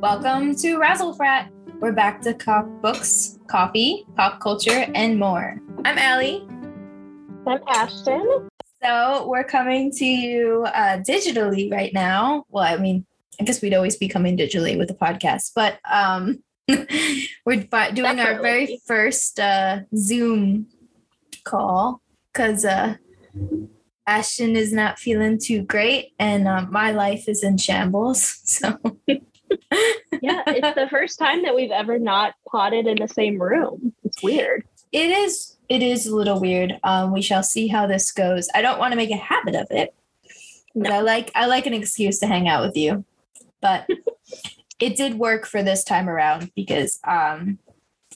Welcome to Razzle Frat. We're back to cop books, coffee, pop culture, and more. I'm Allie. I'm Ashton. So we're coming to you uh, digitally right now. Well, I mean, I guess we'd always be coming digitally with the podcast, but um, we're doing our very first uh, Zoom call because uh, Ashton is not feeling too great, and uh, my life is in shambles. So Yeah, it's the first time that we've ever not potted in the same room. It's weird. it is it is a little weird. Um, we shall see how this goes. I don't want to make a habit of it. 'cause I like I like an excuse to hang out with you, but it did work for this time around because um,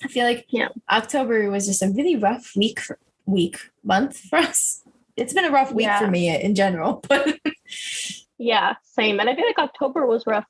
I feel like Yeah. October was just a really rough week for, week month for us. It's been a rough week Yeah. for me in general, but Yeah, same. And I feel like October was rough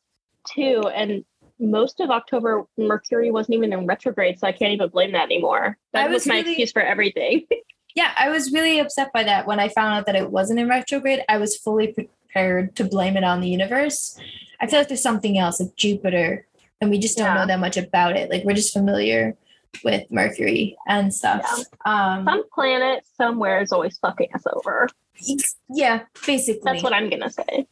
too. And most of October, Mercury wasn't even in retrograde, so I can't even blame that anymore. That I was, was my really- excuse for everything. yeah, I was really upset by that when I found out that it wasn't in retrograde. I was fully prepared to blame it on the universe. I feel like there's something else, like Jupiter, and we just don't Yeah. know that much about it. Like we're just familiar with Mercury and stuff. Um, Some planet somewhere is always fucking us over. yeah, basically. That's what I'm gonna say.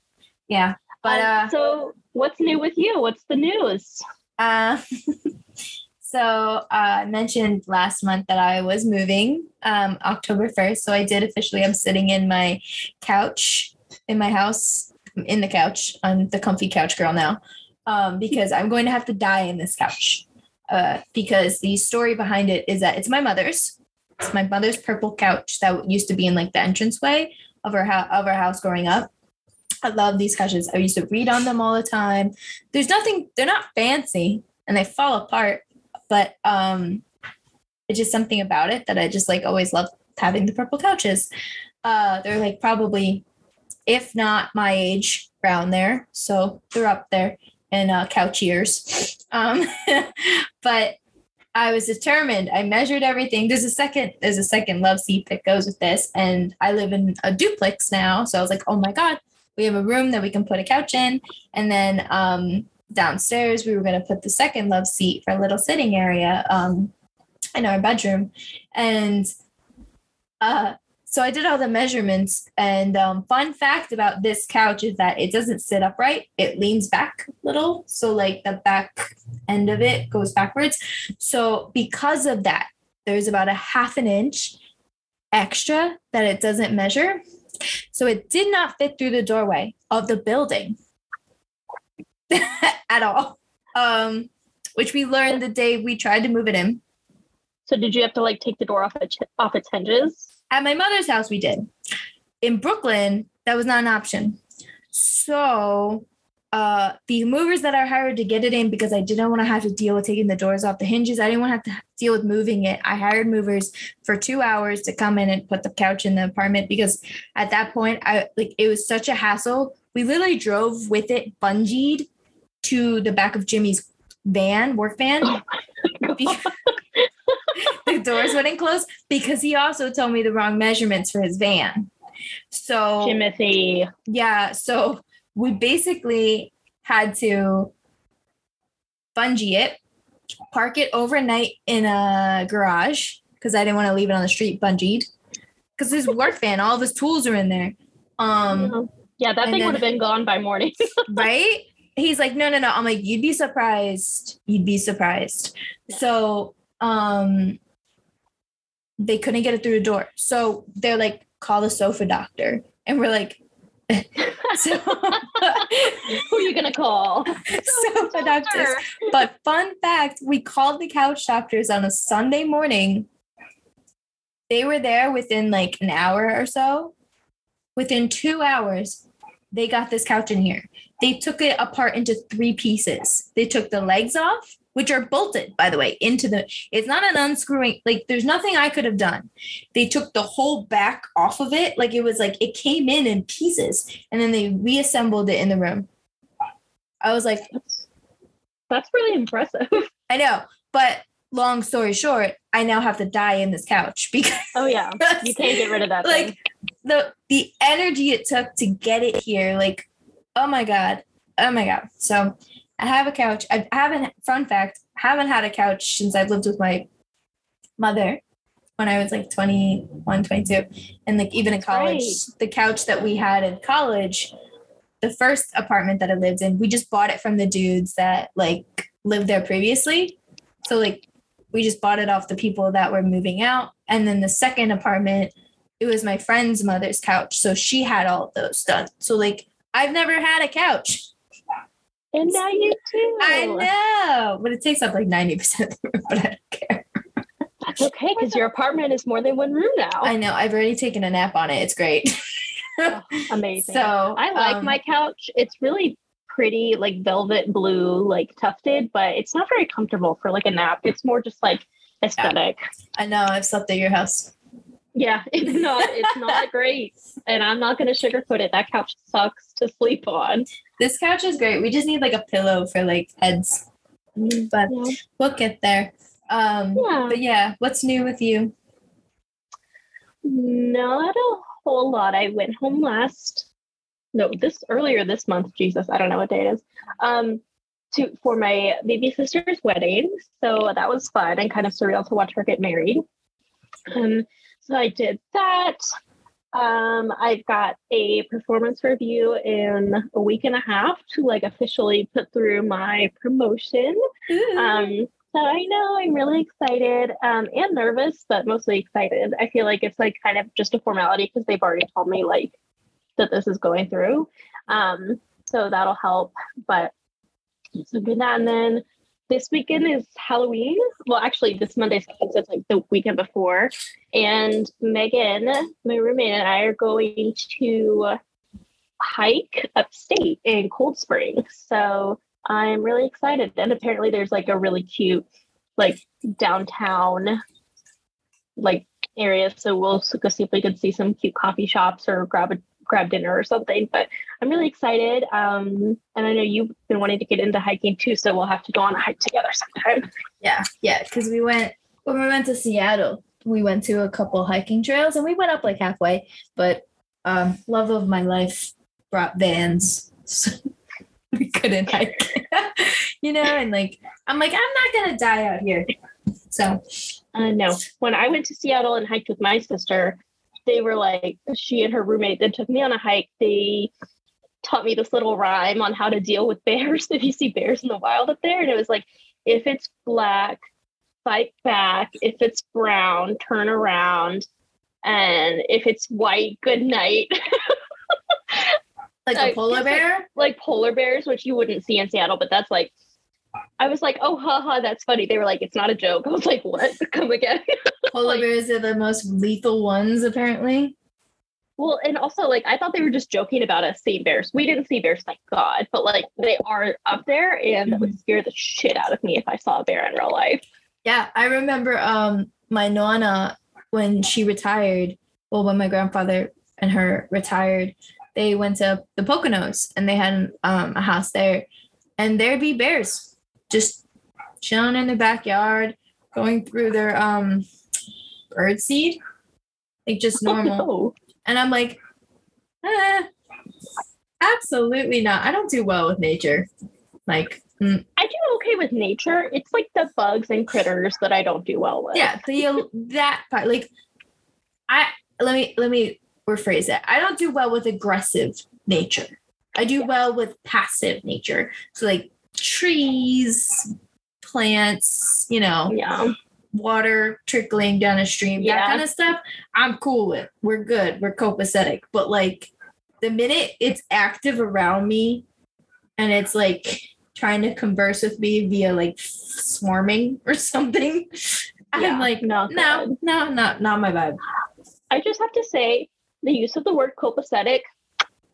yeah, but Um, uh, so what's new with you? What's the news? Uh, so uh, I mentioned last month that I was moving um, October 1st. So I did officially. I'm sitting in my couch in my house, I'm in the couch. I'm the comfy couch girl now um, because I'm going to have to die in this couch. Uh, because the story behind it is that it's my mother's. It's my mother's purple couch that used to be in like the entranceway of our house of our house growing up. I love these couches. I used to read on them all the time. There's nothing, they're not fancy and they fall apart, but um it's just something about it that I just like always loved having the purple couches. Uh they're like probably if not my age around there. So they're up there in uh couch years. Um but I was determined. I measured everything. There's a second, there's a second love seat that goes with this. And I live in a duplex now. So I was like, oh my God, we have a room that we can put a couch in. And then um, downstairs, we were going to put the second love seat for a little sitting area um, in our bedroom. And uh, so I did all the measurements. And um, fun fact about this couch is that it doesn't sit upright, it leans back a little. So, like, the back end of it goes backwards. So, because of that, there's about a half an inch extra that it doesn't measure. So it did not fit through the doorway of the building at all. Um, which we learned the day we tried to move it in. So did you have to like take the door off its off its hinges? At my mother's house, we did. In Brooklyn, that was not an option. So uh, the movers that I hired to get it in because I didn't want to have to deal with taking the doors off the hinges. I didn't want to have to deal with moving it. I hired movers for two hours to come in and put the couch in the apartment because at that point, I like it was such a hassle. We literally drove with it bungeed to the back of Jimmy's van, work van. Be- the doors wouldn't close because he also told me the wrong measurements for his van. So Timothy. yeah, so we basically had to bungee it, park it overnight in a garage because I didn't want to leave it on the street bungeed. Because his work van, all of his tools are in there. Um, yeah, that thing would have been gone by morning. right? He's like, no, no, no. I'm like, you'd be surprised. You'd be surprised. Yeah. So um they couldn't get it through the door. So they're like, call the sofa doctor. And we're like, so Who are you gonna call? sofa doctors. But fun fact, we called the couch doctors on a Sunday morning. They were there within like an hour or so. Within two hours, they got this couch in here. They took it apart into three pieces. They took the legs off, which are bolted, by the way, into the. It's not an unscrewing, like, there's nothing I could have done. They took the whole back off of it. Like, it was like it came in in pieces and then they reassembled it in the room. I was like, That's, really impressive. I know, but long story short, I now have to die in this couch because Oh yeah, you can't get rid of that. like thing. the the energy it took to get it here, like, oh my god, oh my god. So I have a couch. I haven't. Fun fact: haven't had a couch since I've lived with my mother when I was like 21, 22. And like even in college, right. the couch that we had in college, the first apartment that I lived in, we just bought it from the dudes that like lived there previously. So like we just bought it off the people that were moving out. And then the second apartment, it was my friend's mother's couch. So she had all those done. So like I've never had a couch. And now you too. I know, but it takes up like 90% of the room, but I don't care. That's okay because your apartment is more than one room now. I know. I've already taken a nap on it. It's great. Oh, amazing. So I like um, my couch. It's really pretty, like velvet blue, like tufted, but it's not very comfortable for like a nap. It's more just like aesthetic. I know I've slept at your house. Yeah, it's not. It's not great, and I'm not going to sugarcoat it. That couch sucks to sleep on. This couch is great. We just need like a pillow for like heads, but Yeah. we'll get there. Um, Yeah. but yeah, what's new with you? Not a whole lot. I went home last no, this earlier this month, Jesus, I don't know what day it is. Um to for my baby sister's wedding. So that was fun and kind of surreal to watch her get married. Um so I did that. Um I've got a performance review in a week and a half to like officially put through my promotion. Um, so I know I'm really excited um, and nervous, but mostly excited. I feel like it's like kind of just a formality because they've already told me like that this is going through. Um, so that'll help. But so do that, and then this weekend is Halloween. Well, actually, this Monday, so it's like the weekend before. And Megan, my roommate, and I are going to hike upstate in Cold Spring. So I'm really excited. And apparently there's like a really cute like downtown like area. So we'll go see if we could see some cute coffee shops or grab a grab dinner or something. But I'm really excited. Um and I know you've been wanting to get into hiking too, so we'll have to go on a hike together sometime. Yeah, yeah, because we went when we went to Seattle. We went to a couple hiking trails and we went up like halfway. But um, love of my life brought vans, so we couldn't hike. you know, and like I'm like I'm not gonna die out here. So Uh, no, when I went to Seattle and hiked with my sister, they were like, she and her roommate that took me on a hike. They taught me this little rhyme on how to deal with bears if you see bears in the wild up there. And it was like, if it's black, fight back. If it's brown, turn around. And if it's white, good night. like a polar guess, like, bear. like polar bears, which you wouldn't see in Seattle, but that's like, I was like, oh, haha, that's funny. They were like, it's not a joke. I was like, what? Come again. Polar like- bears are the most lethal ones, apparently. Well, and also like I thought they were just joking about us seeing bears. We didn't see bears, thank God, but like they are up there, and that would scare the shit out of me if I saw a bear in real life. Yeah, I remember um my nonna when she retired. Well, when my grandfather and her retired, they went to the Poconos and they had um, a house there, and there'd be bears just chilling in the backyard, going through their um bird seed, like just normal. Oh, And I'm like, eh, absolutely not. I don't do well with nature. Like, mm, I do okay with nature. It's like the bugs and critters that I don't do well with. yeah, the that part. Like, I let me let me rephrase that. I don't do well with aggressive nature. I do well with passive nature. So like trees, plants, you know, Yeah. water trickling down a stream, Yeah. that kind of stuff, I'm cool with. We're good. We're copacetic. But like the minute it's active around me and it's like trying to converse with me via like swarming or something, Yeah, I'm like, not no, good. no, not not my vibe. I just have to say the use of the word copacetic,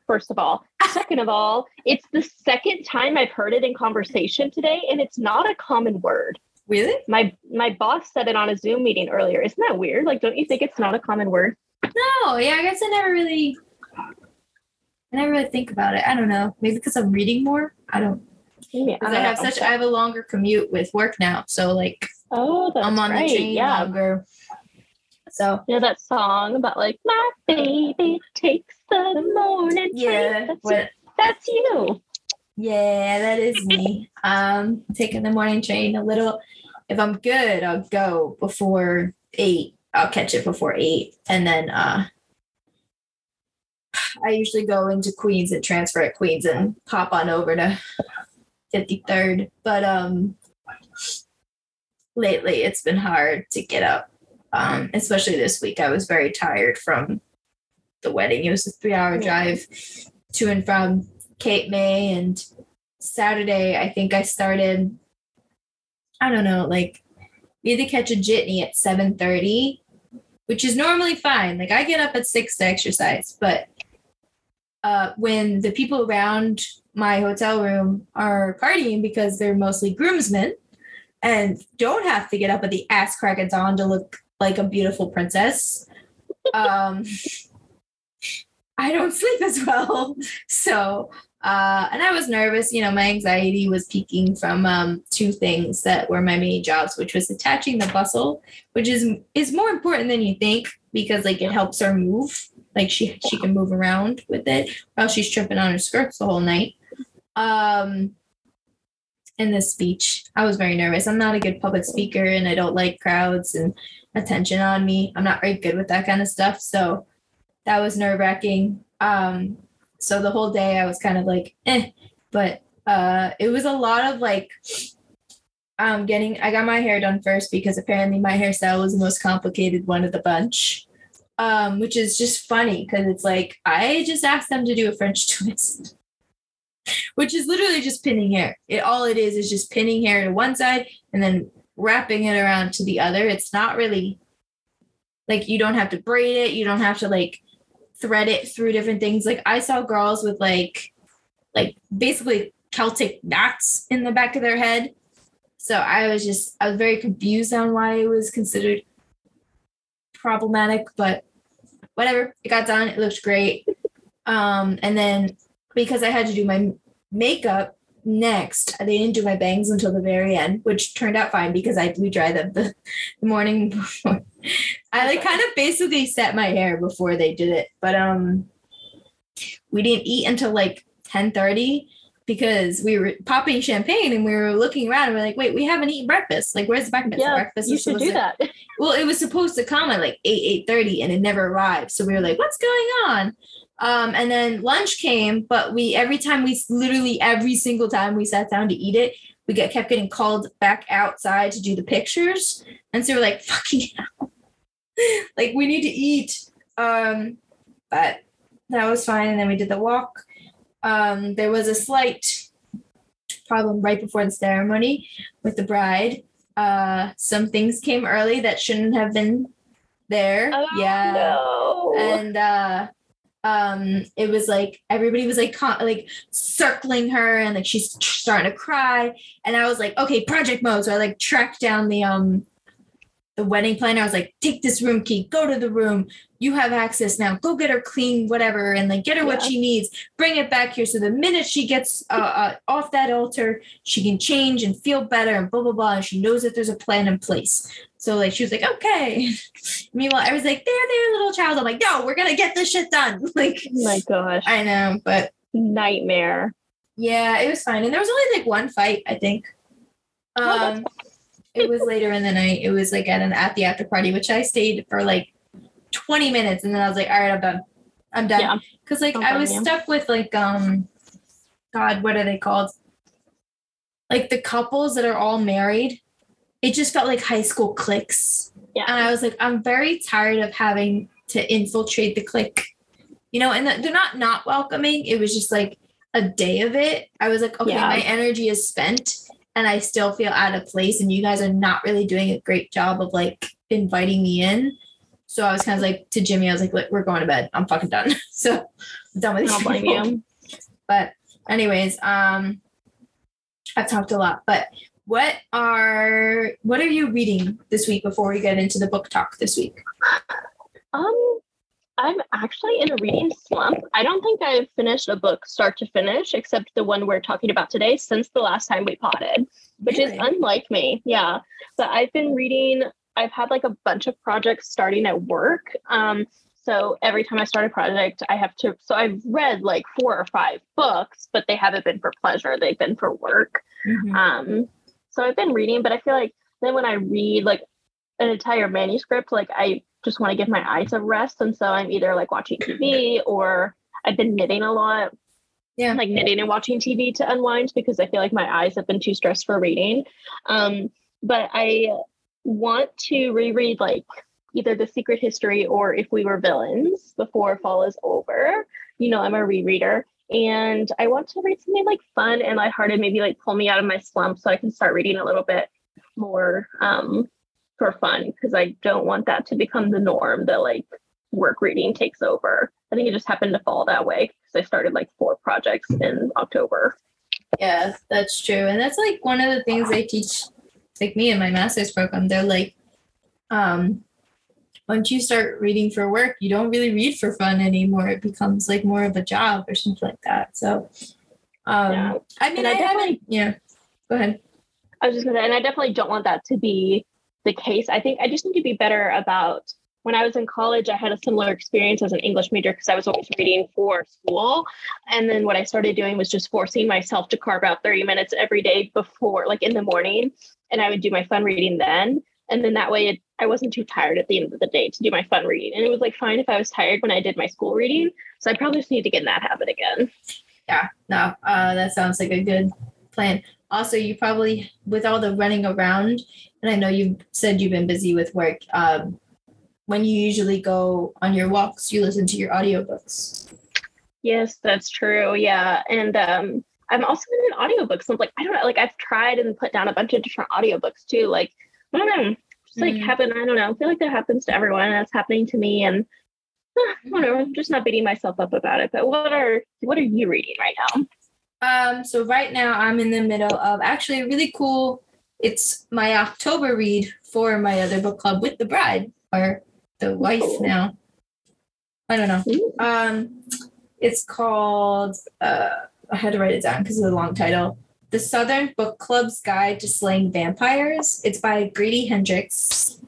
first of all. Second of all, it's the second time I've heard it in conversation today, and it's not a common word. Really? My my boss said it on a Zoom meeting earlier. Isn't that weird? Like, don't you think it's not a common word? No, yeah, I guess I never really I never really think about it. I don't know. Maybe because I'm reading more. I don't Yeah, because I have know. such I have a longer commute with work now. So like Oh, that's I'm on right. the train yeah. longer. So You know that song about like my baby takes the morning train. yeah, That's, what that's you. Yeah, that is me. um, taking the morning train a little. If I'm good, I'll go before eight. I'll catch it before eight, and then uh, I usually go into Queens and transfer at Queens and pop on over to 53rd. But um, lately it's been hard to get up, um, especially this week. I was very tired from the wedding. It was a three hour drive to and from Cape May. And Saturday, I think I started, I don't know, like we had to catch a jitney at 7.30 which is normally fine like i get up at six to exercise but uh, when the people around my hotel room are partying because they're mostly groomsmen and don't have to get up at the ass crack of dawn to look like a beautiful princess. Um, I don't sleep as well. So, uh, and I was nervous. You know, my anxiety was peaking from um, two things that were my main jobs, which was attaching the bustle, which is is more important than you think because like it helps her move like she she can move around with it while she's tripping on her skirts the whole night. Um in this speech, I was very nervous. I'm not a good public speaker and I don't like crowds and attention on me. I'm not very good with that kind of stuff. So that was nerve wracking. Um, so the whole day I was kind of like, eh, but uh, it was a lot of like um, getting, I got my hair done first because apparently my hairstyle was the most complicated one of the bunch um, which is just funny because it's like I just asked them to do a French twist, which is literally just pinning hair. It all it is is just pinning hair to one side and then wrapping it around to the other. It's not really like you don't have to braid it, you don't have to like thread it through different things. Like I saw girls with like like basically Celtic knots in the back of their head. So I was just I was very confused on why it was considered problematic, but whatever. It got done. It looked great. Um, and then because I had to do my makeup next, they didn't do my bangs until the very end, which turned out fine because I blew dry them the, the morning before. I like kind of basically set my hair before they did it, but um, we didn't eat until like ten thirty because we were popping champagne and we were looking around and we're like, wait, we haven't eaten breakfast. Like, where's the breakfast? Yeah, breakfast you should do to, that. Well, it was supposed to come at like 8, 8.30 and it never arrived. So we were like, what's going on? Um, and then lunch came, but we every time we literally every single time we sat down to eat it, we get kept getting called back outside to do the pictures. And so we're like, fucking hell. like we need to eat. Um, but that was fine. And then we did the walk um, there was a slight problem right before the ceremony with the bride. Uh, some things came early that shouldn't have been there. Oh, yeah. No. And uh, um, it was like everybody was like con- like circling her and like she's starting to cry. And I was like, okay, project mode. So I like tracked down the um the wedding planner. I was like, take this room key, go to the room. You have access now. Go get her clean, whatever, and like get her yeah. what she needs. Bring it back here. So the minute she gets uh, uh, off that altar, she can change and feel better and blah blah blah. And she knows that there's a plan in place. So like she was like, okay. Meanwhile, I was like, there, there, little child. I'm like, no, we're gonna get this shit done. like, oh my gosh, I know, but nightmare. Yeah, it was fine, and there was only like one fight, I think. Oh, um, it was later in the night. It was like at an at the after party, which I stayed for like 20 minutes and then I was like, all right, I'm done. I'm done. Yeah. Cause like I was stuck with like um God, what are they called? Like the couples that are all married. It just felt like high school cliques. Yeah. And I was like, I'm very tired of having to infiltrate the clique. You know, and they're not not welcoming. It was just like a day of it. I was like, okay, yeah. my energy is spent and I still feel out of place. And you guys are not really doing a great job of like inviting me in. So I was kind of like to Jimmy, I was like, we're going to bed. I'm fucking done. so I'm done with these. I'll you. But anyways, um, I've talked a lot. But what are what are you reading this week before we get into the book talk this week? Um, I'm actually in a reading slump. I don't think I've finished a book start to finish, except the one we're talking about today since the last time we potted, which really? is unlike me. Yeah. But I've been reading, I've had like a bunch of projects starting at work. Um, So every time I start a project, I have to. So I've read like four or five books, but they haven't been for pleasure. They've been for work. Mhm. Um, so I've been reading, but I feel like then when I read like an entire manuscript, like I just want to give my eyes a rest. And so I'm either like watching TV or I've been knitting a lot. Yeah. Like knitting and watching TV to unwind because I feel like my eyes have been too stressed for reading. Um, but I want to reread like either The Secret History or If We Were Villains before fall is over. You know, I'm a rereader and I want to read something like fun and lighthearted, maybe like pull me out of my slump so I can start reading a little bit more um, for fun because I don't want that to become the norm that like work reading takes over. I think it just happened to fall that way because I started like four projects in October. Yeah, that's true. And that's like one of the things they teach like me in my master's program. They're like, um, once you start reading for work, you don't really read for fun anymore. It becomes like more of a job or something like that. So um Yeah. I mean And I I, definitely- haven't yeah. Go ahead. I was just gonna, and I definitely don't want that to be the case. I think I just need to be better about. When I was in college, I had a similar experience as an English major because I was always reading for school. And then what I started doing was just forcing myself to carve out 30 minutes every day before, like in the morning. And I would do my fun reading then. And then that way it, I wasn't too tired at the end of the day to do my fun reading. And it was like fine if I was tired when I did my school reading. So I probably just need to get in that habit again. Yeah, no, uh that sounds like a good plan. Also, you probably with all the running around, and I know you've said you've been busy with work, um when you usually go on your walks, you listen to your audiobooks. Yes, that's true. Yeah. And um I'm also in an audiobook. So I'm like, I don't know, like I've tried and put down a bunch of different audiobooks too. Like, I don't know. Just like Mhm. happen, I don't know. I feel like that happens to everyone and that's happening to me. And eh, whatever. I'm just not beating myself up about it. But what are what are you reading right now? Um, so right now I'm in the middle of actually a really cool. It's my October read for my other book club with the bride or the wife Cool. now. I don't know. Um, it's called. Uh, I had to write it down because of the long title. The Southern Book Club's Guide to Slaying Vampires. It's by Grady Hendrix.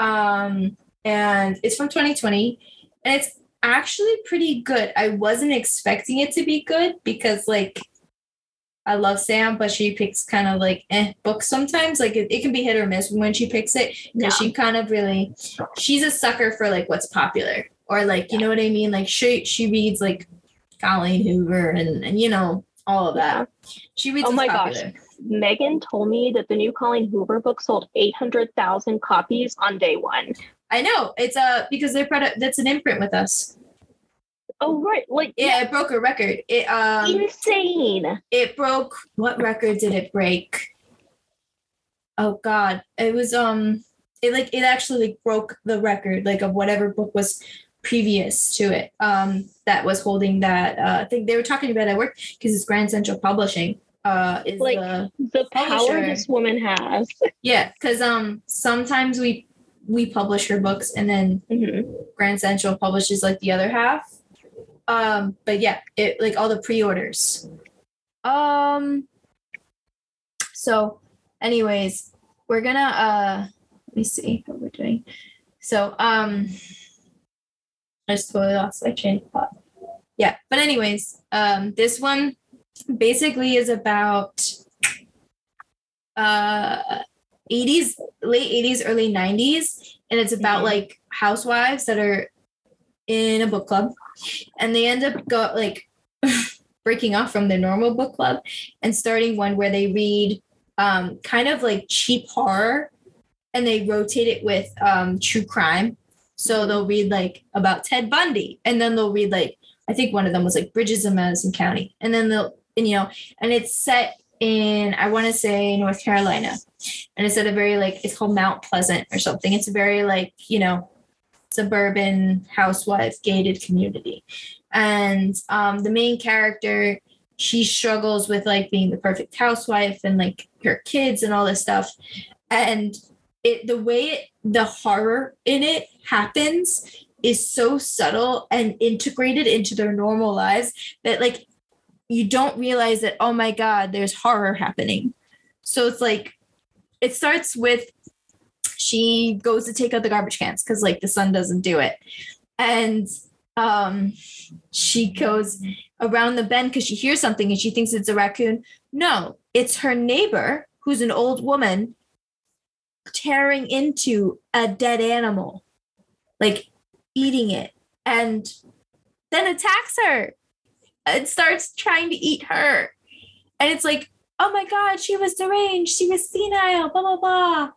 Um, and it's from 2020, and it's actually pretty good. I wasn't expecting it to be good because like I love Sam, but she picks kind of like eh books sometimes. Like it, it can be hit or miss when she picks it Yeah. because she kind of really she's a sucker for like what's popular or like you know what I mean. Like she she reads like Colleen Hoover and and you know all of that. She reads Oh my gosh. Megan told me that the new Colleen Hoover book sold 800,000 copies on day one. I know it's uh because they're product that's an imprint with us. Oh, right. Like, Yeah, it broke a record. It um insane. it broke what record did it break oh god it was um it like it actually like broke the record like of whatever book was previous to it um that was holding that uh thing they were talking about at work because it's grand central publishing uh is Like- the The power Publisher. this woman has. yeah because um sometimes we we publish her books and then Mhm. Grand Central publishes like the other half. Um, but yeah, it like all the pre-orders. Um so anyways, we're gonna uh let me see what we're doing. So um I just totally lost my train of thought. Yeah, but anyways, um this one basically is about uh 80s late 80s early 90s and it's about Mhm. like housewives that are in a book club and they end up go like breaking off from their normal book club and starting one where they read um kind of like cheap horror and they rotate it with um true crime. So they'll read like about ted bundy and then they'll read like i think one of them was like bridges of madison county. And then they'll and you know and it's set in i want to say north carolina. And it's at a very like it's called mount pleasant or something. It's a very like you know suburban housewife gated community. And um the main character she struggles with like being the perfect housewife and like her kids and all this stuff. And it the way it, the horror in it happens is so subtle and integrated into their normal lives that like you don't realize that oh my god there's horror happening. So it's like it starts with she goes to take out the garbage cans because like the son doesn't do it and um she goes around the bend because she hears something and she thinks it's a raccoon. No, it's her neighbor who's an old woman tearing into a dead animal, like eating it, and then attacks her and starts trying to eat her. And it's like, oh my God, she was deranged. She was senile, blah, blah, blah.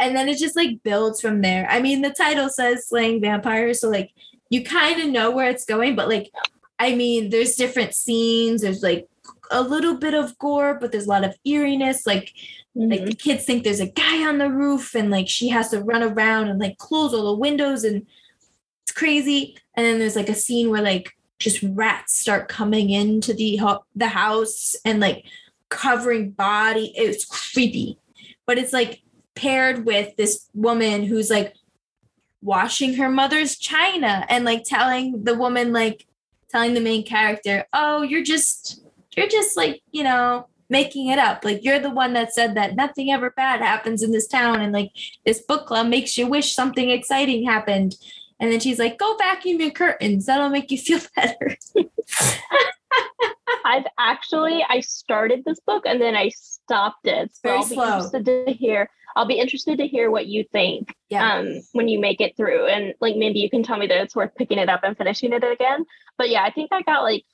And then it just like builds from there. I mean, the title says slaying vampires. So, like, you kind of know where it's going, but like, I mean, there's different scenes. There's like a little bit of gore, but there's a lot of eeriness. Like, mm-hmm. like the kids think there's a guy on the roof, and like she has to run around and like close all the windows, and it's crazy. And then there's like a scene where like just rats start coming into the the house and like covering body. It's creepy, but it's like paired with this woman who's like washing her mother's china and like telling the woman like telling the main character, "Oh, you're just you're just like, you know, making it up. Like you're the one that said that nothing ever bad happens in this town and like this book club makes you wish something exciting happened." And then she's like, "Go vacuum your curtains. That'll make you feel better." I've actually I started this book and then I stopped it. So Very I'll be slow. interested to hear. I'll be interested to hear what you think Yeah. um, when you make it through, and like maybe you can tell me that it's worth picking it up and finishing it again. But yeah, I think I got like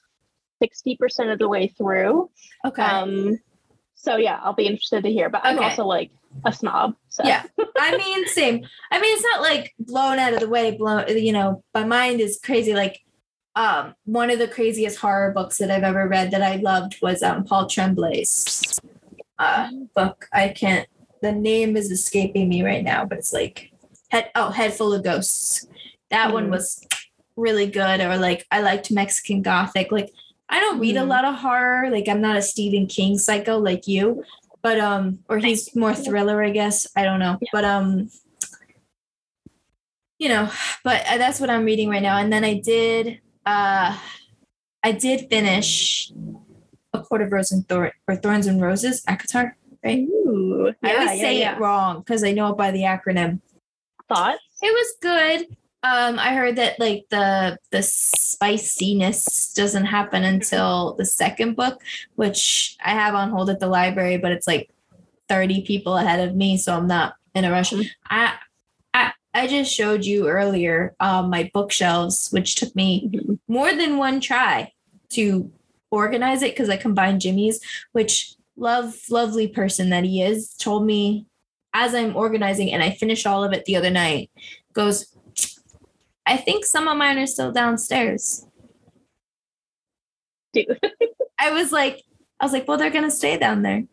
sixty percent of the way through. okay. Um, so yeah, I'll be interested to hear. But I'm Okay. also like a snob. So Yeah. I mean, same. I mean, it's not like blown out of the way, blown, you know, my mind is crazy. Like, um, one of the craziest horror books that I've ever read that I loved was um Paul Tremblay's uh book. I can't the name is escaping me right now, but it's like head oh, Head Full of Ghosts. That one Mhm. was really good. Or like I liked Mexican Gothic. Like I don't read a Mhm. lot of horror. Like I'm not a Stephen King psycho like you, but um, or he's more thriller, I guess. I don't know, Yeah. but um, you know, but uh, that's what I'm reading right now. And then I did, uh, I did finish a Court of Rose and Thorn or Thorns and Roses, ACOTAR. Ooh, I yeah, always yeah, say it wrong because I know it by the acronym. Thoughts? It was good. Um, I heard that like the the spiciness doesn't happen until the second book, which I have on hold at the library, but it's like 30 people ahead of me, so I'm not in a rush. I I I just showed you earlier um my bookshelves, which took me more than one try to organize it because I combined Jimmy's, which love lovely person that he is, told me as I'm organizing and I finished all of it the other night, goes, I think some of mine are still downstairs. Dude. I was like, I was like, well, they're gonna stay down there.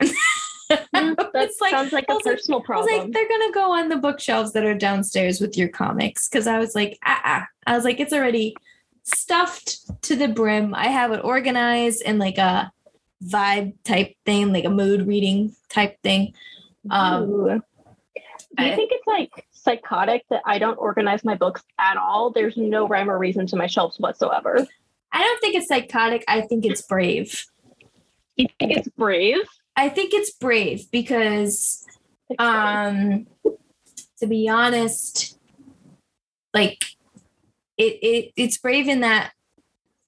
Mm, that It's like- sounds like a like- personal I was problem. like, they're gonna go on the bookshelves that are downstairs with your comics. Cause I was like, ah, ah. I was like, it's already stuffed to the brim. I have it organized in like a vibe type thing, like a mood reading type thing. Um, Ooh. Do you I- think it's like psychotic that I don't organize my books at all? There's no rhyme or reason to my shelves whatsoever. I don't think it's psychotic. I think it's brave. You think it's brave? I think it's brave because um to be honest like it, it it's brave in that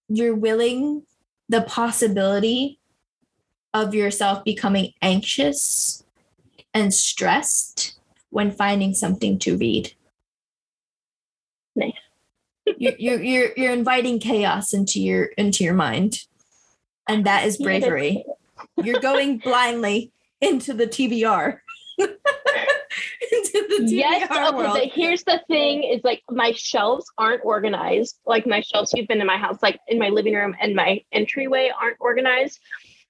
you're willing the possibility of yourself becoming anxious and stressed when finding something to read Nice. you're, you're you're you're inviting chaos into your into your mind and that is bravery you're going blindly into the tbr into the TBR yes. Okay, world. but here's the thing: is like my shelves aren't organized. Like my shelves you've been in my house, like in my living room and my entryway aren't organized.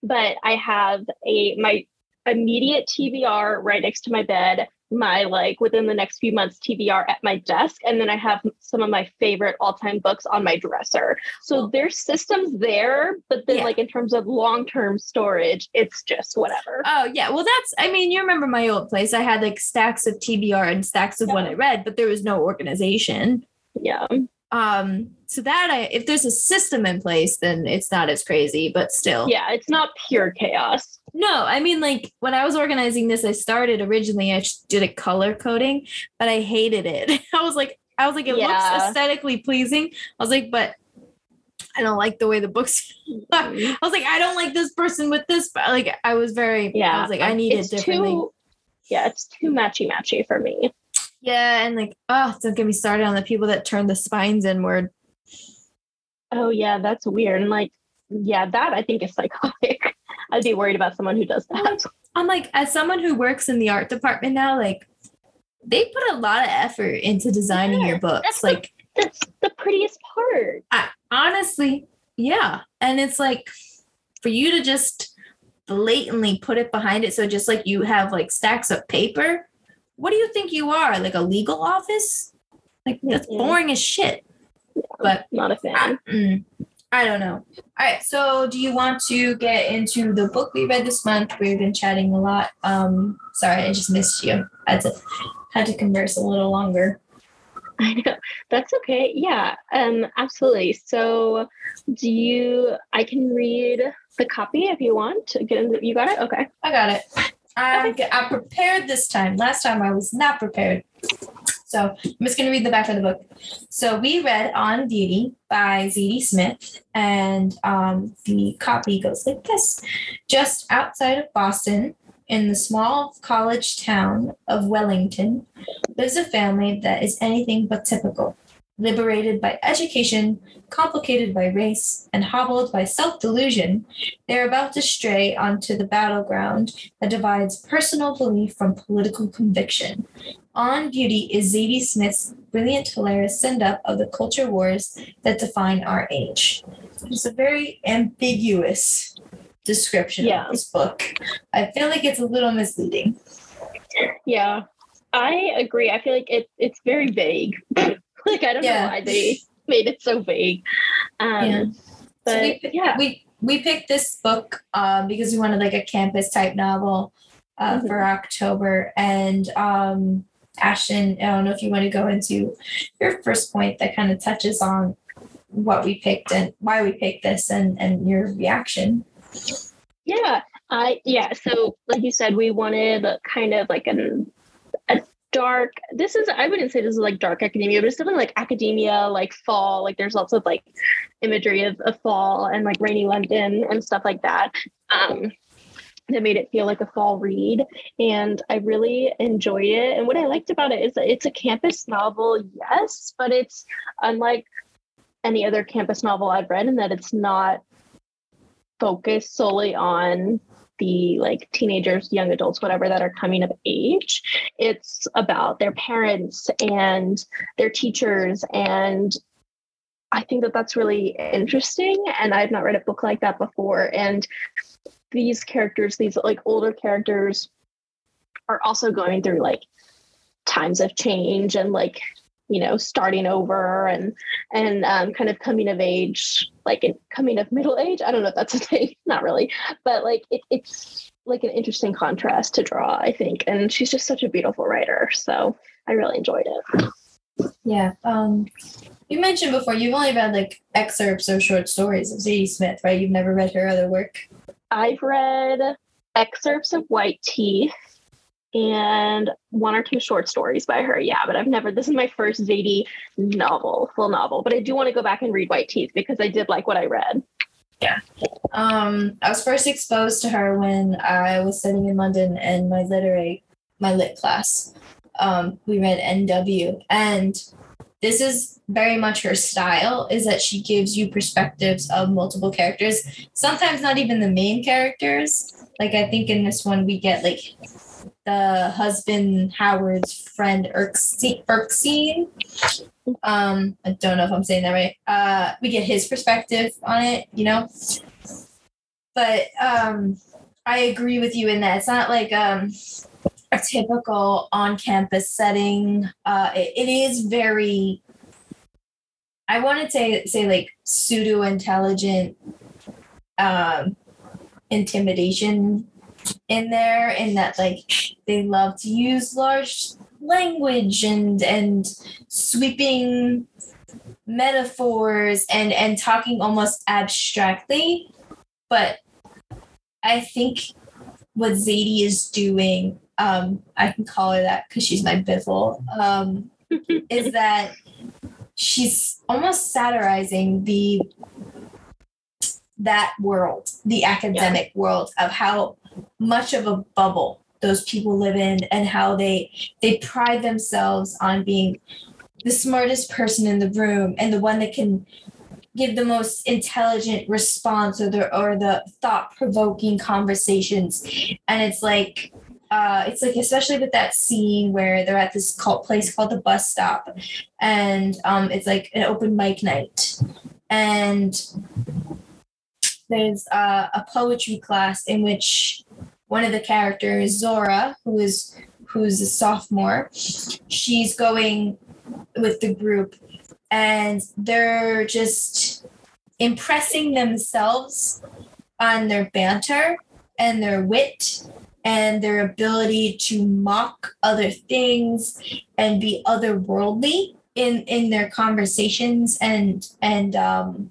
But I have a my immediate TBR right next to my bed. My like within the next few months TBR at my desk, and then I have some of my favorite all time books on my dresser. So there's systems there, but then Yeah. like in terms of long term storage, it's just whatever. Oh yeah, well that's I mean you remember my old place. I had like stacks of TBR and stacks of what I read, but there was no organization. yeah. Um so that I if there's a system in place then it's not as crazy, but still. Yeah, it's not pure chaos. No, I mean like when I was organizing this I started originally I did a color coding, but I hated it. I was like I was like, it Yeah. looks aesthetically pleasing. I was like, but I don't like the way the books. I was like, I don't like this person with this, but like, I was very. Yeah, I was like, I need it's it differently. Too, yeah, it's too matchy matchy for me. Yeah, and like, oh, don't get me started on the people that turn the spines inward. Oh yeah, that's weird. And like, yeah, that I think is psychotic. I'd be worried about someone who does that. I'm like, as someone who works in the art department now, like, they put a lot of effort into designing Yeah, your books. that's the- Like, That's the prettiest part. I, honestly, yeah. And it's like for you to just blatantly put it behind it. So just like you have like stacks of paper, what do you think you are? Like a legal office? Like that's boring as shit. But Not a fan. mm, I don't know. All right. So do you want to get into the book we read this month? We've been chatting a lot. Um, sorry, I just missed you. I had to had to converse a little longer. I know. That's okay. Yeah, um, absolutely. So do you I can read the copy if you want. Get into, you got it? Okay. I got it. I'm, I'm prepared this time. Last time I was not prepared. So I'm just going to read the back of the book. So we read On Beauty by Zadie Smith, and um, the copy goes like this Just outside of Boston, in the small college town of Wellington, lives a family that is anything but typical. Liberated by education, complicated by race, and hobbled by self delusion, they're about to stray onto the battleground that divides personal belief from political conviction. On Beauty is Zadie Smith's brilliant, hilarious send up of the culture wars that define our age. It's a very ambiguous description Yeah. of this book. I feel like it's a little misleading. Yeah. I agree. I feel like it it's very vague. like I don't Yeah. know why they made it so vague. Um Yeah. but so we, yeah. we we picked this book um, because we wanted like a campus type novel uh, Mhm. for October. And um, Ashton, I don't know if you want to go into your first point that kind of touches on what we picked and why we picked this and and your reaction. Yeah, I yeah. So like you said, we wanted kind of like an dark. This is I wouldn't say this is like dark academia, but it's something like academia, like fall. Like there's lots of like imagery of, of fall and like rainy London and stuff like that. Um, that made it feel like a fall read, and I really enjoyed it. And what I liked about it is that it's a campus novel, yes, but it's unlike any other campus novel I've read in that it's not focused solely on the like teenagers, young adults, whatever that are coming of age. It's about their parents and their teachers. And I think that that's really interesting. And I've not read a book like that before. And these characters, these like older characters, are also going through like times of change and like you know starting over and and um, kind of coming of age like in coming of middle age i don't know if that's a thing not really but like it, it's like an interesting contrast to draw i think and she's just such a beautiful writer so i really enjoyed it Yeah. Um, you mentioned before you've only read like excerpts or short stories of Zadie Smith, right? You've never read her other work. i've read excerpts of white teeth and one or two short stories by her yeah but i've never this is my first zadie novel full novel but i do want to go back and read white teeth because i did like what i read Yeah. Um, I was first exposed to her when I was studying in London in my literary, my lit class. Um, we read NW, and this is very much her style. Is that she gives you perspectives of multiple characters, sometimes not even the main characters. Like I think in this one we get like the husband Howard's friend Erskine. Erskine. Um, I don't know if I'm saying that right. Uh, we get his perspective on it, you know but um i agree with you in that it's not like um a typical on-campus setting uh it, it is very i want to say say like pseudo intelligent um intimidation in there in that like they love to use large language and and sweeping metaphors and and talking almost abstractly but I think what Zadie is doing, um, I can call her that because she's my biffle. Um, is that she's almost satirizing the that world, the academic yeah. world of how much of a bubble those people live in and how they they pride themselves on being the smartest person in the room and the one that can give the most intelligent response or the or the thought provoking conversations. And it's like uh, it's like especially with that scene where they're at this cult place called the bus stop and um, it's like an open mic night. And there's uh, a poetry class in which one of the characters zora who is who's a sophomore she's going with the group and they're just impressing themselves on their banter and their wit and their ability to mock other things and be otherworldly in in their conversations and and um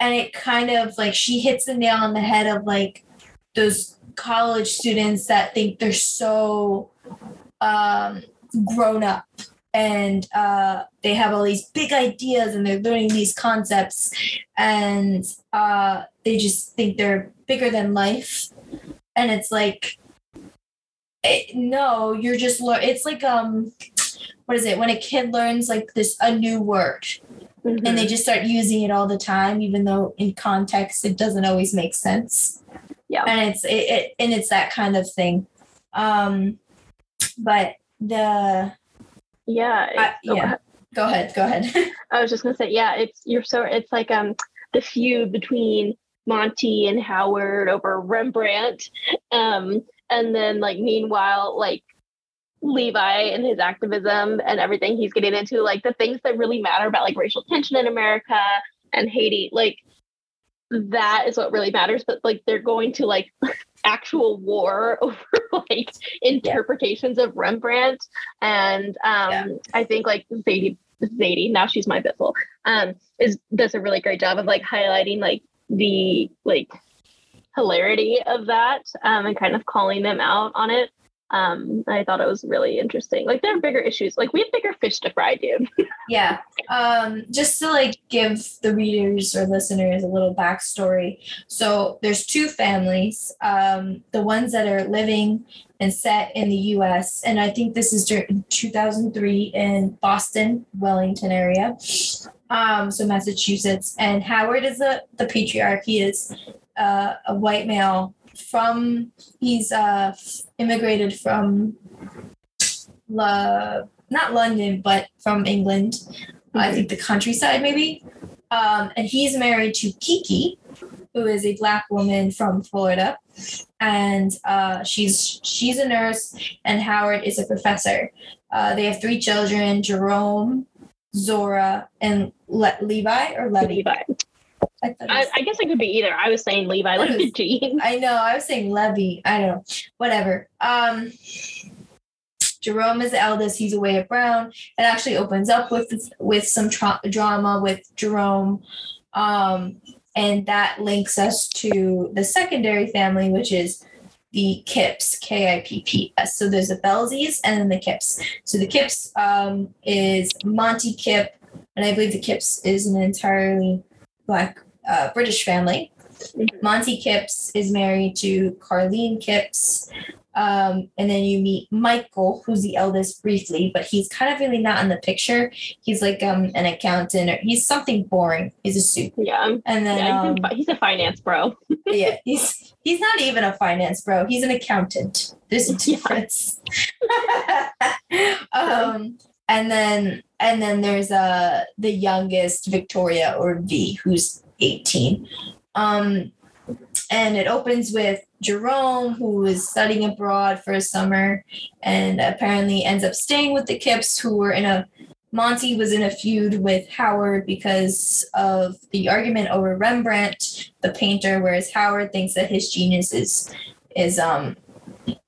and it kind of like she hits the nail on the head of like those college students that think they're so um grown up and uh, they have all these big ideas and they're learning these concepts and uh, they just think they're bigger than life. And it's like it, no you're just learn it's like um what is it? When a kid learns like this a new word mm-hmm. and they just start using it all the time even though in context it doesn't always make sense yeah and it's it, it and it's that kind of thing um but the yeah. I, yeah. Go ahead. Go ahead. I was just gonna say, yeah, it's you're so it's like um the feud between Monty and Howard over Rembrandt. Um, and then like meanwhile, like Levi and his activism and everything he's getting into, like the things that really matter about like racial tension in America and Haiti, like that is what really matters. But like they're going to like actual war over like interpretations yeah. of Rembrandt. And um, yeah. I think like Zadie, Zadie, now she's my Biffle, um, is does a really great job of like highlighting like the like hilarity of that um, and kind of calling them out on it. Um, I thought it was really interesting. Like there are bigger issues. Like we have bigger fish to fry, dude. yeah. Um, just to like give the readers or listeners a little backstory. So there's two families. Um, the ones that are living and set in the U.S. and I think this is 2003 in Boston, Wellington area. Um, so Massachusetts, and Howard is the the patriarch. He is uh, a white male from. He's uh, immigrated from. La, not London, but from England. Mm-hmm. I think the countryside, maybe. Um, and he's married to Kiki, who is a black woman from Florida, and uh, she's she's a nurse, and Howard is a professor. Uh, they have three children: Jerome, Zora, and Le- Levi or Levy. Levi. I, I, I, guess it could be either. I was saying Levi, like the G. I know. I was saying Levy. I don't know. Whatever. Um, Jerome is the eldest. He's away at Brown. It actually opens up with with some tra- drama with Jerome, um, and that links us to the secondary family, which is the Kipps, K I P P S. So there's the Belseys and then the Kipps. So the Kipps um, is Monty Kip, and I believe the Kipps is an entirely black uh, British family. Mm-hmm. Monty Kipps is married to Carlene Kipps, um, and then you meet Michael, who's the eldest briefly, but he's kind of really not in the picture. He's like um, an accountant or he's something boring. He's a suit. Yeah. And then yeah, he's, um, a, he's a finance bro. yeah, he's he's not even a finance bro. He's an accountant. There's a difference. um, and then and then there's uh the youngest Victoria or V, who's 18. Um, and it opens with Jerome, who is studying abroad for a summer and apparently ends up staying with the Kipps, who were in a Monty was in a feud with Howard because of the argument over Rembrandt, the painter, whereas Howard thinks that his genius is is um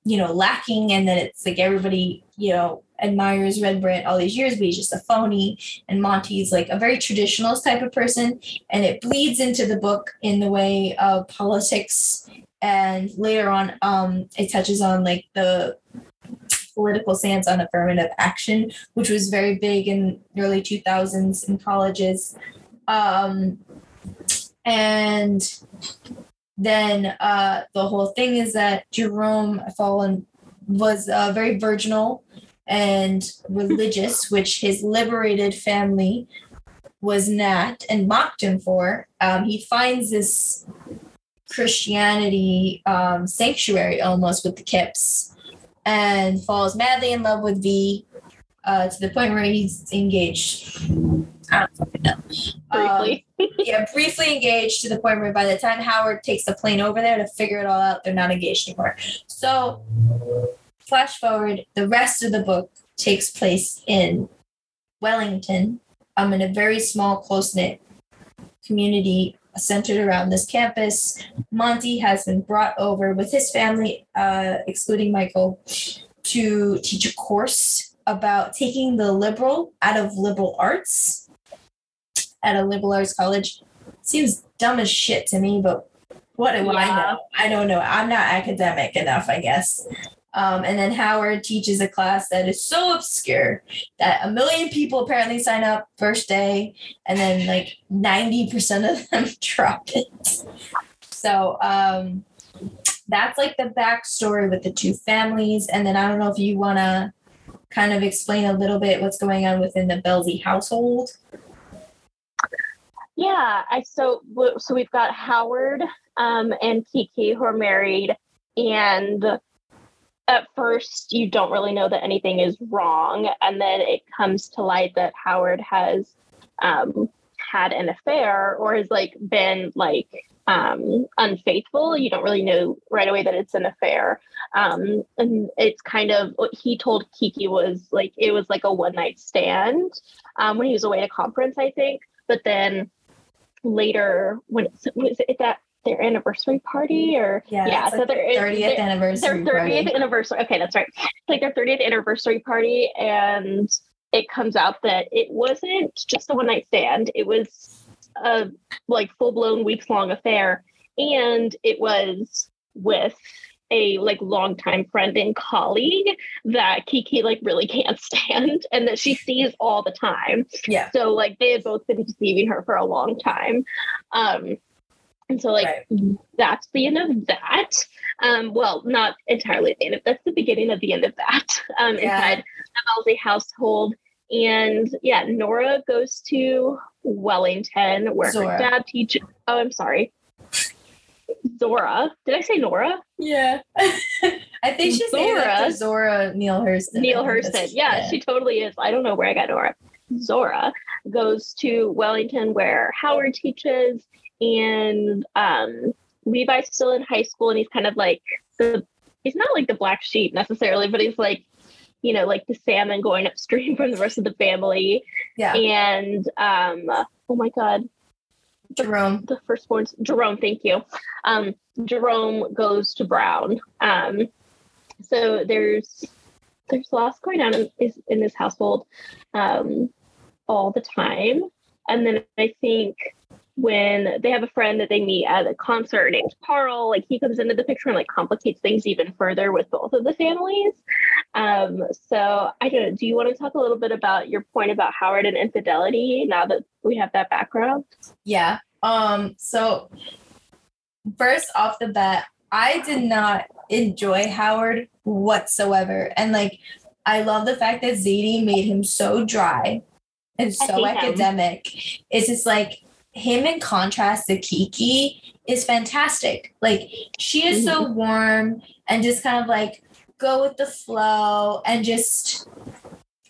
you know lacking and that it's like everybody you know admires Rembrandt all these years, but he's just a phony. And Monty's like a very traditionalist type of person, and it bleeds into the book in the way of politics. And later on, um, it touches on like the political stance on affirmative action, which was very big in early 2000s in colleges. Um, and then uh, the whole thing is that Jerome Fallen was uh, very virginal and religious, which his liberated family was not and mocked him for. Um, he finds this Christianity um, sanctuary almost with the Kipps and falls madly in love with V uh, to the point where he's engaged. I don't fucking know. Briefly. Um, yeah, briefly engaged to the point where by the time Howard takes the plane over there to figure it all out, they're not engaged anymore. So, flash forward, the rest of the book takes place in Wellington, I'm um, in a very small, close knit community centered around this campus. Monty has been brought over with his family, uh, excluding Michael, to teach a course about taking the liberal out of liberal arts at a liberal arts college. Seems dumb as shit to me, but what do I know? I don't know. I'm not academic enough, I guess. Um, and then Howard teaches a class that is so obscure that a million people apparently sign up first day, and then like 90% of them drop it. So um, that's like the backstory with the two families. And then I don't know if you want to kind of explain a little bit what's going on within the Belsey household. Yeah, I so so we've got Howard um, and Kiki who are married, and at first you don't really know that anything is wrong, and then it comes to light that Howard has um, had an affair or has like been like um, unfaithful. You don't really know right away that it's an affair, um, and it's kind of what he told Kiki was like it was like a one night stand um, when he was away at a conference, I think. But then later, when was it that their anniversary party or Yeah, it's so like their 30th their- anniversary. their 30th party. anniversary. Okay, that's right. It's like their 30th anniversary party, and it comes out that it wasn't just a one night stand. It was a like full blown weeks long affair, and it was with a like longtime friend and colleague that Kiki like really can't stand and that she sees all the time. Yeah. So like they had both been deceiving her for a long time. Um and so like that's the end of that. Um well not entirely the end of that's the beginning of the end of that. Um Yeah. inside the Wellesley household. And yeah, Nora goes to Wellington where Zora. her dad teaches oh I'm sorry. Zora. Did I say Nora? Yeah. I think she's Zora. Zora Neale Hurston. Neale Hurston. that's- Yeah, she totally is. I don't know where I got Nora. Zora goes to Wellington where Howard teaches, and um, Levi's still in high school, and he's kind of like the he's not like the black sheep necessarily, but he's like you know like the salmon going upstream from the rest of the family. yeah. And um, oh my god, Jerome. the firstborn Jerome, thank you. Um, Jerome goes to Brown. Um, so there's there's lots going on in, is in this household um, all the time, and then I think when they have a friend that they meet at a concert named Carl, like he comes into the picture and like complicates things even further with both of the families. Um, so I don't know. Do you want to talk a little bit about your point about Howard and infidelity now that we have that background? Yeah. Um, so first off the bat, I did not enjoy Howard whatsoever. And like I love the fact that Zadie made him so dry and so hate him. academic. It's just like him in contrast to Kiki is fantastic. Like she is so Mm-hmm. warm and just kind of like go with the flow and just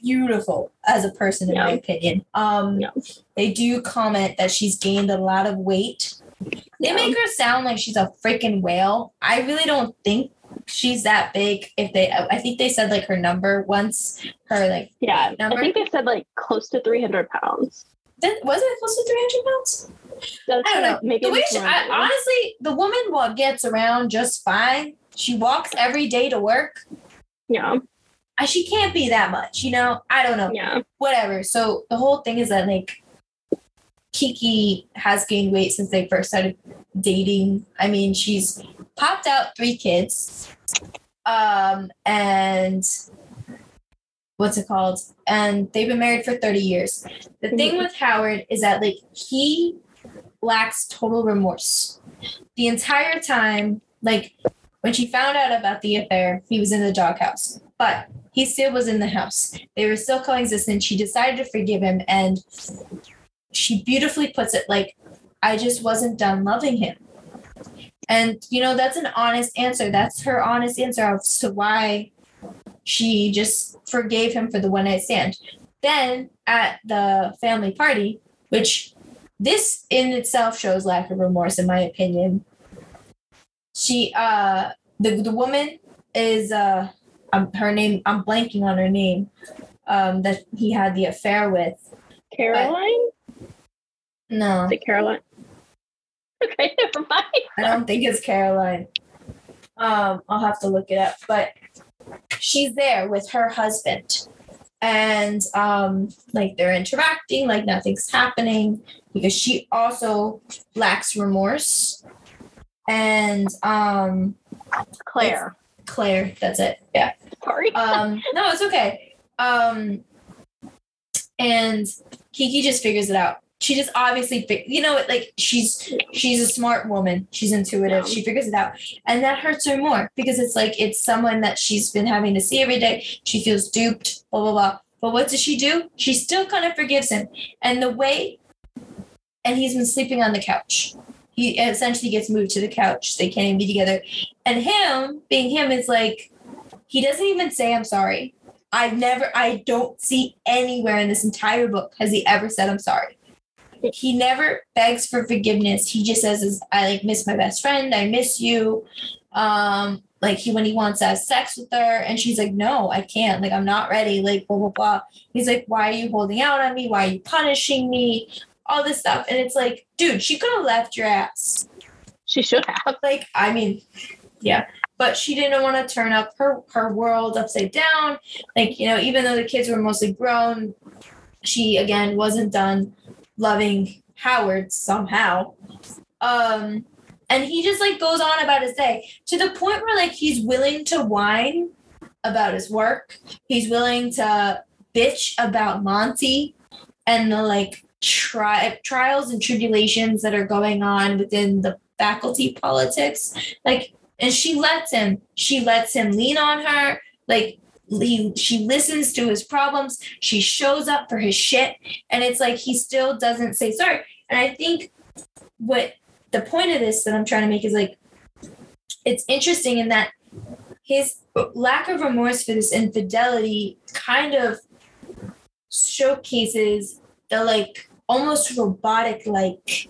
beautiful as a person in my opinion. Um Yeah. they do comment that she's gained a lot of weight. They Yeah. make her sound like she's a freaking whale. I really don't think she's that big. If they, I think they said like her number once. Her like, Yeah, Number? I think they said like close to 300 pounds. Then was it close to three hundred pounds? That's I don't know. maybe The way she, I, honestly, the woman what gets around just fine. She walks every day to work. yeah, I, she can't be that much, you know. I don't know. yeah, whatever. So the whole thing is that like Kiki has gained weight since they first started dating. I mean, she's popped out three kids. Um, and what's it called? And they've been married for 30 years. The mm-hmm. thing with Howard is that like he lacks total remorse. The entire time, like when she found out about the affair, he was in the doghouse. But he still was in the house. They were still coexisting. She decided to forgive him and she beautifully puts it like, I just wasn't done loving him. And you know, that's an honest answer. That's her honest answer as to why she just forgave him for the one night stand. Then at the family party, which this in itself shows lack of remorse, in my opinion. She, uh, the the woman is uh, um, her name. I'm blanking on her name. Um, that he had the affair with. Caroline? No, Is it Caroline? Okay, never mind. I don't think it's Caroline. Um, I'll have to look it up, but she's there with her husband. And um, like they're interacting like nothing's happening because she also lacks remorse. And um Claire. Claire, that's it. Yeah. Sorry. Um no, it's okay. Um and Kiki just figures it out. She just obviously, you know, like she's she's a smart woman. She's intuitive. She figures it out, and that hurts her more because it's like it's someone that she's been having to see every day. She feels duped. Blah blah blah. But what does she do? She still kind of forgives him, and the way, and he's been sleeping on the couch. He essentially gets moved to the couch. They can't even be together, and him being him is like, he doesn't even say I'm sorry. I've never, I don't see anywhere in this entire book has he ever said I'm sorry. He never begs for forgiveness. He just says, "I like miss my best friend. I miss you." Um, like he when he wants to have sex with her, and she's like, "No, I can't. Like I'm not ready." Like blah blah blah. He's like, "Why are you holding out on me? Why are you punishing me?" All this stuff, and it's like, dude, she could have left your ass She should have. like i mean yeah but she didn't want to turn up her her world upside down like you know even though the kids were mostly grown she again wasn't done loving howard somehow. Um and he just like goes on about his day to the point where like he's willing to whine about his work. He's willing to bitch about monty and the like tri- trials and tribulations that are going on within the faculty politics. Like and she lets him. She lets him lean on her. Like he, she listens to his problems she shows up for his shit and it's like he still doesn't say sorry. And i think what the point of this that i'm trying to make is like it's interesting in that his lack of remorse for this infidelity kind of showcases the like almost robotic like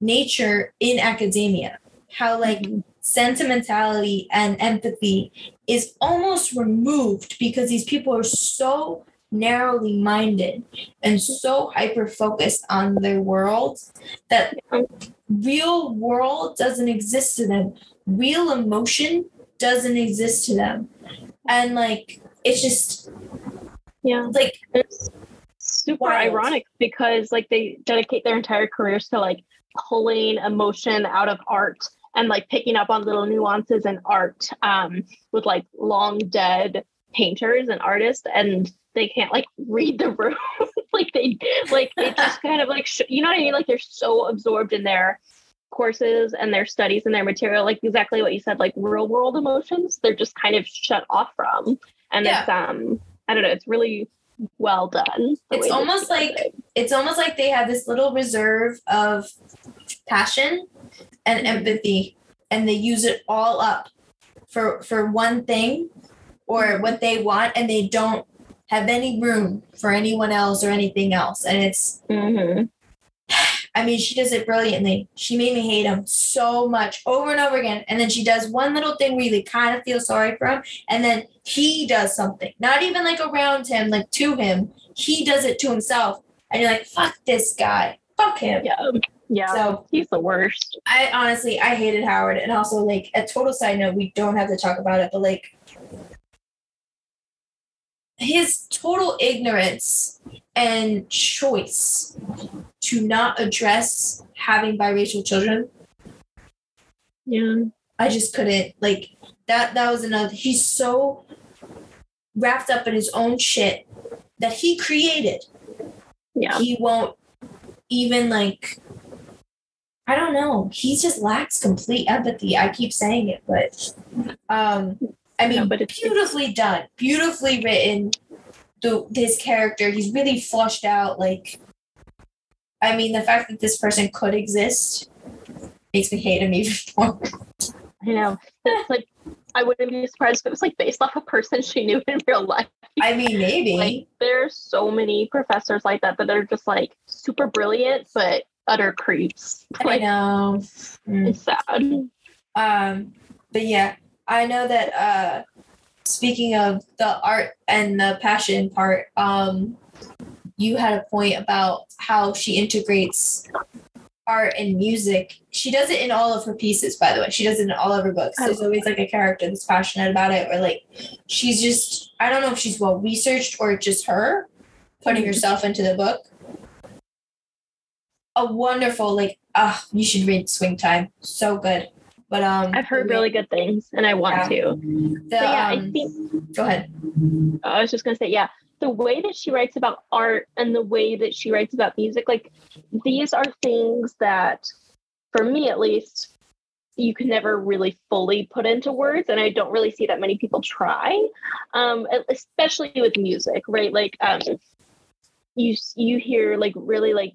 nature in academia. How like mm-hmm. Sentimentality and empathy is almost removed because these people are so narrowly minded and so hyper focused on their world that real world doesn't exist to them real emotion doesn't exist to them and like it's just Yeah. like It's super Wild. ironic because like they dedicate their entire careers to like pulling emotion out of art and like picking up on little nuances in art um, with like long dead painters and artists and they can't like read the room like they like it just kind of like sh- you know what i mean like they're so absorbed in their courses and their studies and their material like exactly what you said like real world emotions they're just kind of shut off from and Yeah. it's um i don't know it's really well done It's almost like- it. it's almost like they have this little reserve of passion and empathy and they use it all up for for one thing or what they want and they don't have any room for anyone else or anything else and it's Mhm. I mean, she does it brilliantly. She made me hate him so much over and over again. And then she does one little thing where you kind of feel sorry for him. And then he does something, not even like around him, like to him. He does it to himself. And you're like, fuck this guy. Fuck him. yeah yeah So he's the worst I honestly, I hated Howard. And also, like, a total side note, we don't have to talk about it, but like, his total ignorance and choice to not address having biracial children yeah I just couldn't like that. That was another. He's so wrapped up in his own shit that he created. Yeah. He won't even like I don't know. He just lacks complete empathy. I keep saying it, but um I mean No, but it's- beautifully done, beautifully written. The his character, he's really flushed out. Like I mean, the fact that this person could exist makes me hate him even more. I know. It's like I wouldn't be surprised if it was like based off a person she knew in real life. I mean, maybe. Like there's so many professors like that that are just like super brilliant but utter creeps. I know. Mm. it's sad. Um, but yeah, I know that uh speaking of the art and the passion part, um you had a point about how she integrates art and music. She does it in all of her pieces, by the way. She does it in all of her books. There's always like a character that's passionate about it, or like she's just I don't know if she's well researched or just her putting Mhm. herself into the book. A wonderful, like, ah, you should read Swing Time. So good. But um I've heard really good things and I want Yeah. to. the, yeah, I um, think go ahead. I was just gonna say, yeah, the way that she writes about art and the way that she writes about music, like these are things that, for me at least, you can never really fully put into words, and I don't really see that many people try, um, especially with music, right? Like, um, you you hear like really like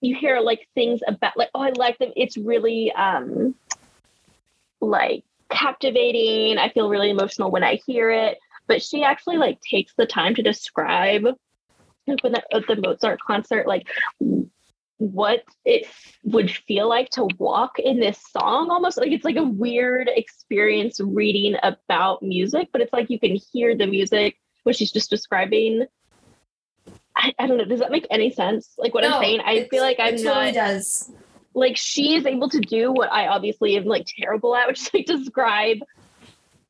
you hear like things about like oh I like them. It's really um like captivating. I feel really emotional when I hear it but she actually like takes the time to describe like when the, at the Mozart concert like what it would feel like to walk in this song almost like it's like a weird experience reading about music but it's like you can hear the music what she's just describing I, I don't know does that make any sense like what No, i'm saying i feel like i'm it totally not does. like she is able to do what I obviously am like terrible at, which is like describe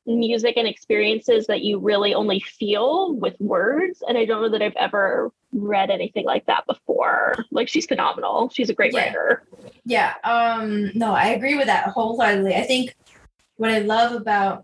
music and experiences that you really only feel with words. And I don't know that I've ever read anything like that before. Like she's phenomenal. She's a great Yeah. writer. Yeah. Um, no, I agree with that wholeheartedly. I think what I love about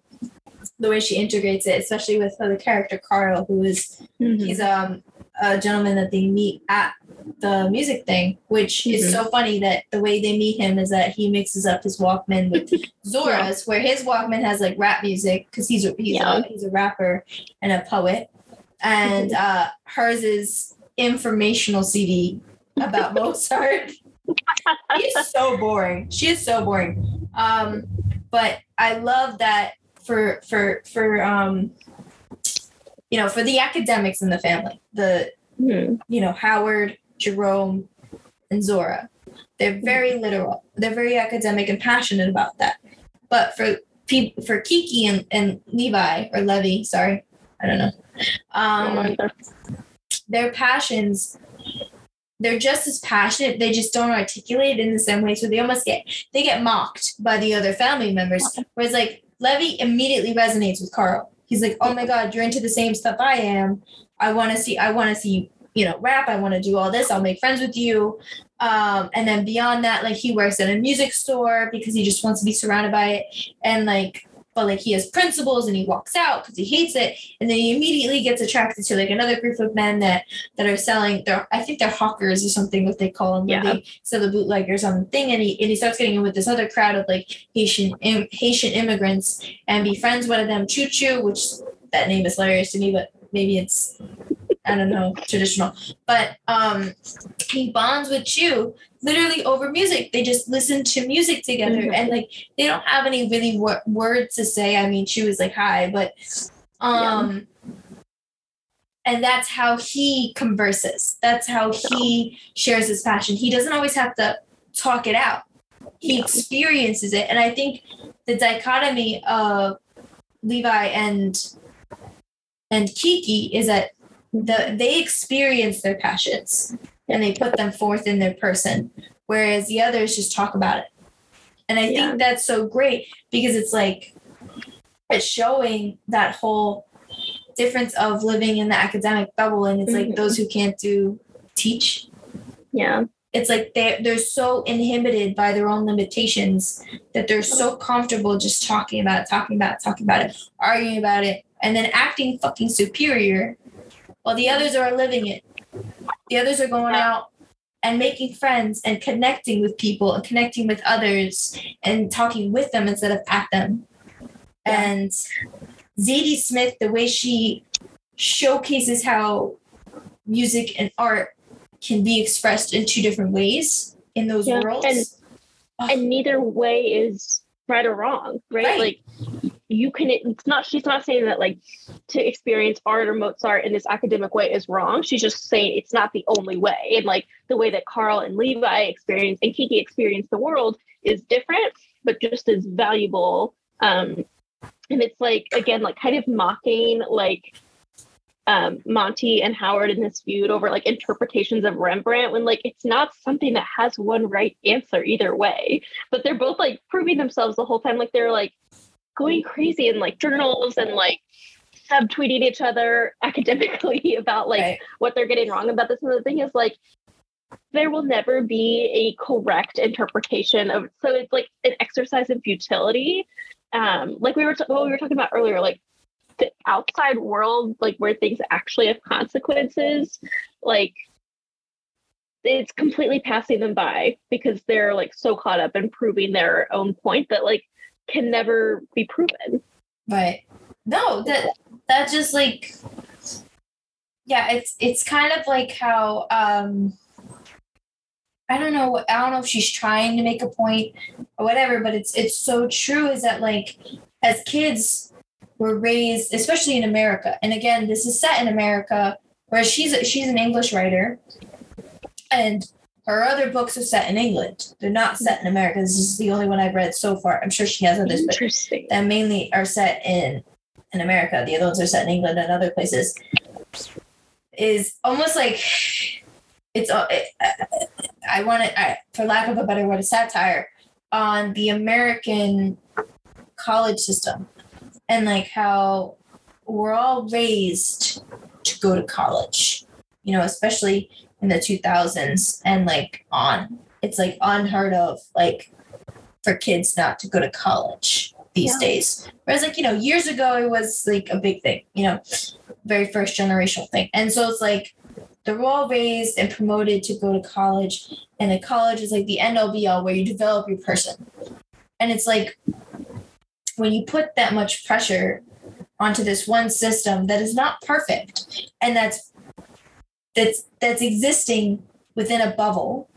the way she integrates it, especially with the character Carl, who is he's um a gentleman that they meet at the music thing, which is Mhm. so funny that the way they meet him is that he mixes up his Walkman with Zora's, where his Walkman has like rap music because he's a, he's Yeah. a he's a rapper and a poet, and uh, hers is informational CD about Mozart. She's so boring. She is so boring. Um, but I love that for for for um, you know, for the academics in the family, the Mhm. you know Howard, Jerome, and Zora. They're very literal. They're very academic and passionate about that. But for people, for Kiki and, and Levi or Levy, sorry, I don't know. Um, their passions they're just as passionate they just don't articulate it in the same way so they almost get they get mocked by the other family members whereas like levy immediately resonates with carl he's like oh my god you're into the same stuff i am. I want to see i want to see you know rap. I want to do all this. I'll make friends with you. Um and then beyond that like he works at a music store because he just wants to be surrounded by it. And like but like he has principles and he walks out because he hates it and then he immediately gets attracted to like another group of men that that are selling they're i think they're hawkers or something what they call them Yeah. yeah. they sell the bootleggers on the thing and he, and he starts getting in with this other crowd of like haitian Im, haitian immigrants and befriends one of them choo choo which that name is hilarious to me but maybe it's i don't know traditional but um he bonds with Choo literally over music. They just listen to music together, Mhm. and like they don't have any really wor- words to say. I mean, Choo is like hi, but um, and that's how he converses. That's how he shares his passion. He doesn't always have to talk it out. He Yeah. experiences it, and I think the dichotomy of Levi and and Kiki is that the they experience their passions and they put them forth in their person, whereas the others just talk about it. And I Yeah. think that's so great because it's like it's showing that whole difference of living in the academic bubble and it's Mhm. like those who can't do teach Yeah. it's like they they're so inhibited by their own limitations that they're so comfortable just talking about it, talking about it, talking about it, arguing about it, and then acting fucking superior while the others are living it. The others are going out and making friends and connecting with people and connecting with others and talking with them instead of at them. And Zadie Smith, the way she showcases how music and art can be expressed in two different ways in those Yeah, worlds. and- and neither way is right or wrong, right? Right. Like you can it's not she's not saying that like to experience art or Mozart in this academic way is wrong. She's just saying it's not the only way. And like the way that Carl and Levi experience and Kiki experience the world is different, but just as valuable. Um and it's like again like kind of mocking like um, Monty and Howard in this feud over like interpretations of Rembrandt when like it's not something that has one right answer either way. But they're both like proving themselves the whole time. Like they're like going crazy in like journals and like subtweeting each other academically about like Right. what they're getting wrong about this. And the thing is like there will never be a correct interpretation of so it's like an exercise in futility. Um, like we were t- what we were talking about earlier, like the outside world, like where things actually have consequences, like it's completely passing them by because they're like so caught up in proving their own point that like can never be proven. Right. No, that that just like yeah, it's it's kind of like how um I don't know I don't know if she's trying to make a point or whatever, but it's it's so true is that like as kids we're raised, especially in America, and again, this is set in America, where she's she's an English writer, and her other books are set in England. They're not set in America. This is the only one I've read so far. I'm sure she has others, but that mainly are set in in America. The other ones are set in England and other places. Is almost like it's. uh, it- I want it, I, for lack of a better word, a satire on the American college system and like how we're all raised to go to college. You know, especially in the 2000s and like on. It's like unheard of, like for kids not to go to college these Yeah. days. Whereas, like, you know, years ago, it was like a big thing, you know, very first generational thing. And so it's like they're all raised and promoted to go to college, and the college is like the end all be all where you develop your person. And it's like when you put that much pressure onto this one system that is not perfect and that's that's that's existing within a bubble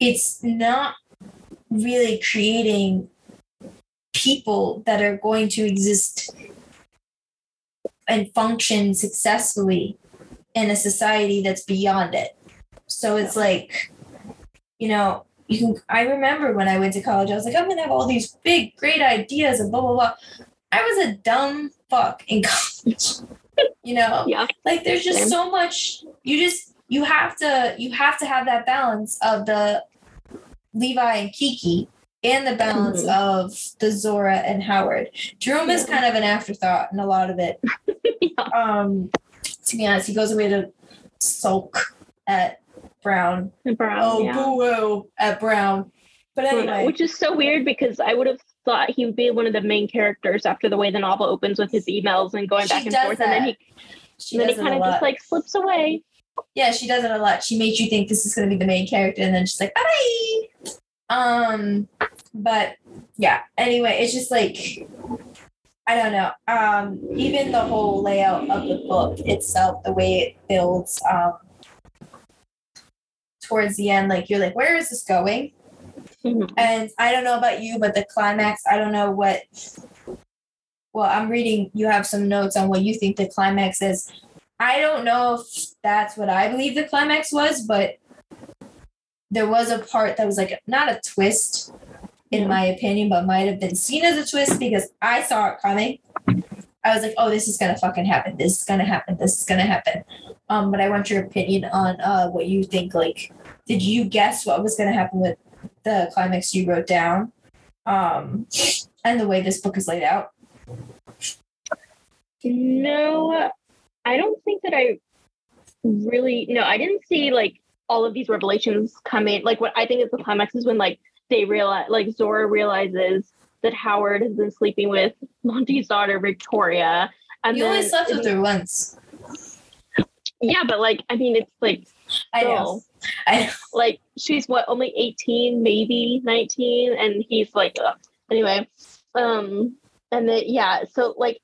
it's not really creating people that are going to exist and function successfully in a society that's beyond it. So it's like, you know, you can I remember when I went to college, I was like, I'm gonna have all these big, great ideas and blah blah blah. I was a dumb fuck in college. You know? Yeah. like there's just Same. so much you just you have to you have to have that balance of the levi and kiki and the balance Mhm. of the zora and howard jerome is kind of an afterthought in a lot of it Yeah. um to be honest he goes away to sulk at brown Brown, oh yeah. boo at brown but anyway Which is so weird because I would have thought he would be one of the main characters after the way the novel opens with his emails and going She back and forth, and then he she then he kind of just like slips away. yeah, she does it a lot. She makes you think this is going to be the main character, and then she's like, bye. Um, but yeah. Anyway, it's just like I don't know. Um, even the whole layout of the book itself, the way it builds, um, towards the end, like you're like, where is this going? Mhm. And I don't know about you, but the climax, I don't know what. Well, I'm reading, you have some notes on what you think the climax is. I don't know if that's what I believe the climax was, but there was a part that was like not a twist, in my opinion, but might have been seen as a twist because I saw it coming. I was like, oh, this is gonna fucking happen. This is gonna happen. This is gonna happen. Um, but I want your opinion on uh what you think. Like, did you guess what was gonna happen with the climax you wrote down? Um, and the way this book is laid out. No, I don't think that I really. No, I didn't see like all of these revelations come in. Like what I think is the climax is when like they realize, like Zora realizes that Howard has been sleeping with Monty's daughter Victoria. And you only slept with her once. Yeah, but like I mean, it's like I know. I know. like she's what only 18 maybe 19 and he's like ugh. anyway um and then yeah so like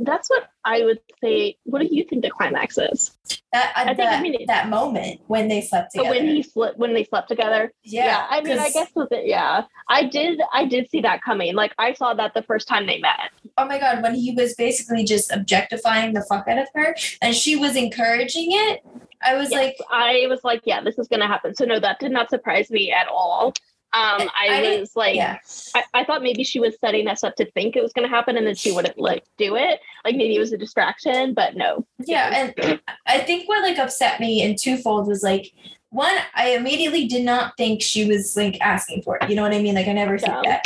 that's what i would say. What do you think the climax is? That I uh, think, I mean, it- that moment when they slept together. when he slept when they slept together? Yeah, i mean i guess with it yeah. I did i did see that coming. Like i saw that the first time they met oh my god, when he was basically just objectifying the fuck out of her and she was encouraging it, I was Yes, like, i was like yeah this is gonna happen so no that did not surprise me at all um i, I was like yeah, I, I thought maybe she was setting us up to think it was going to happen and then she wouldn't like do it. Like maybe it was a distraction, but no. yeah. And I think what like upset me in twofold was like, one, I immediately did not think she was like asking for it. You know what I mean? Like I never think that.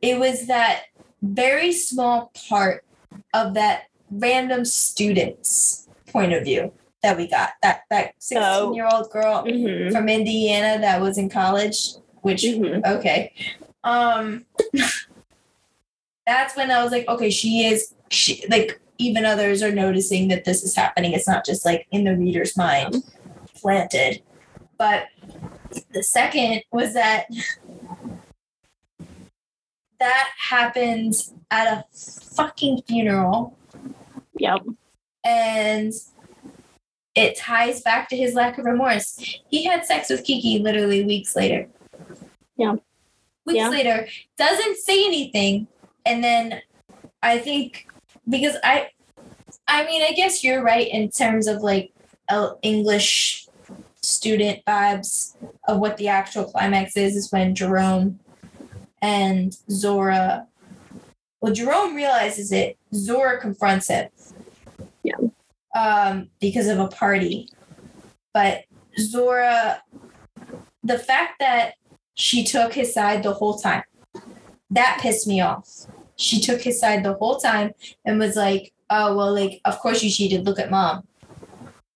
It was that very small part of that random student's point of view that we got. That that 16 year old girl Mhm. from Indiana that was in college, which Mhm. okay. Um that's when I was like, okay, she is she like even others are noticing that this is happening. It's not just like in the reader's mind planted. But the second was that that happens at a fucking funeral Yep. and it ties back to his lack of remorse. He had sex with Kiki literally weeks later. Yeah. Weeks Yeah. later, doesn't say anything, and then I think because I, I mean, I guess you're right in terms of like English student vibes of what the actual climax is. Is when Jerome and Zora. Well, Jerome realizes it. Zora confronts him um, because of a party. But Zora, the fact that she took his side the whole time, that pissed me off. She took his side the whole time and was like, oh, well, like, of course you cheated. Look at mom.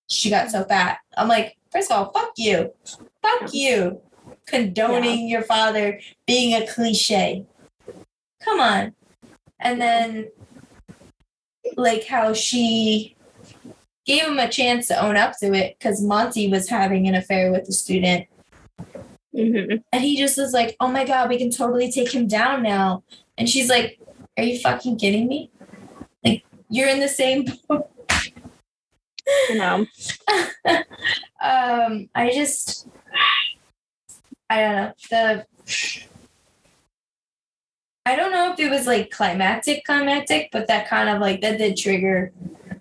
She got so fat. I'm like, first of all, fuck you. Fuck you. Condoning your father being a cliche. Come on. And then, like, how she gave him a chance to own up to it because Monty was having an affair with a student. Mhm. And he just was like, oh my God, we can totally take him down now. And she's like, are you fucking kidding me? Like, you're in the same boat. You know. um, I just, I don't know. The, I don't know if it was like climactic, climactic, but that kind of like, that did trigger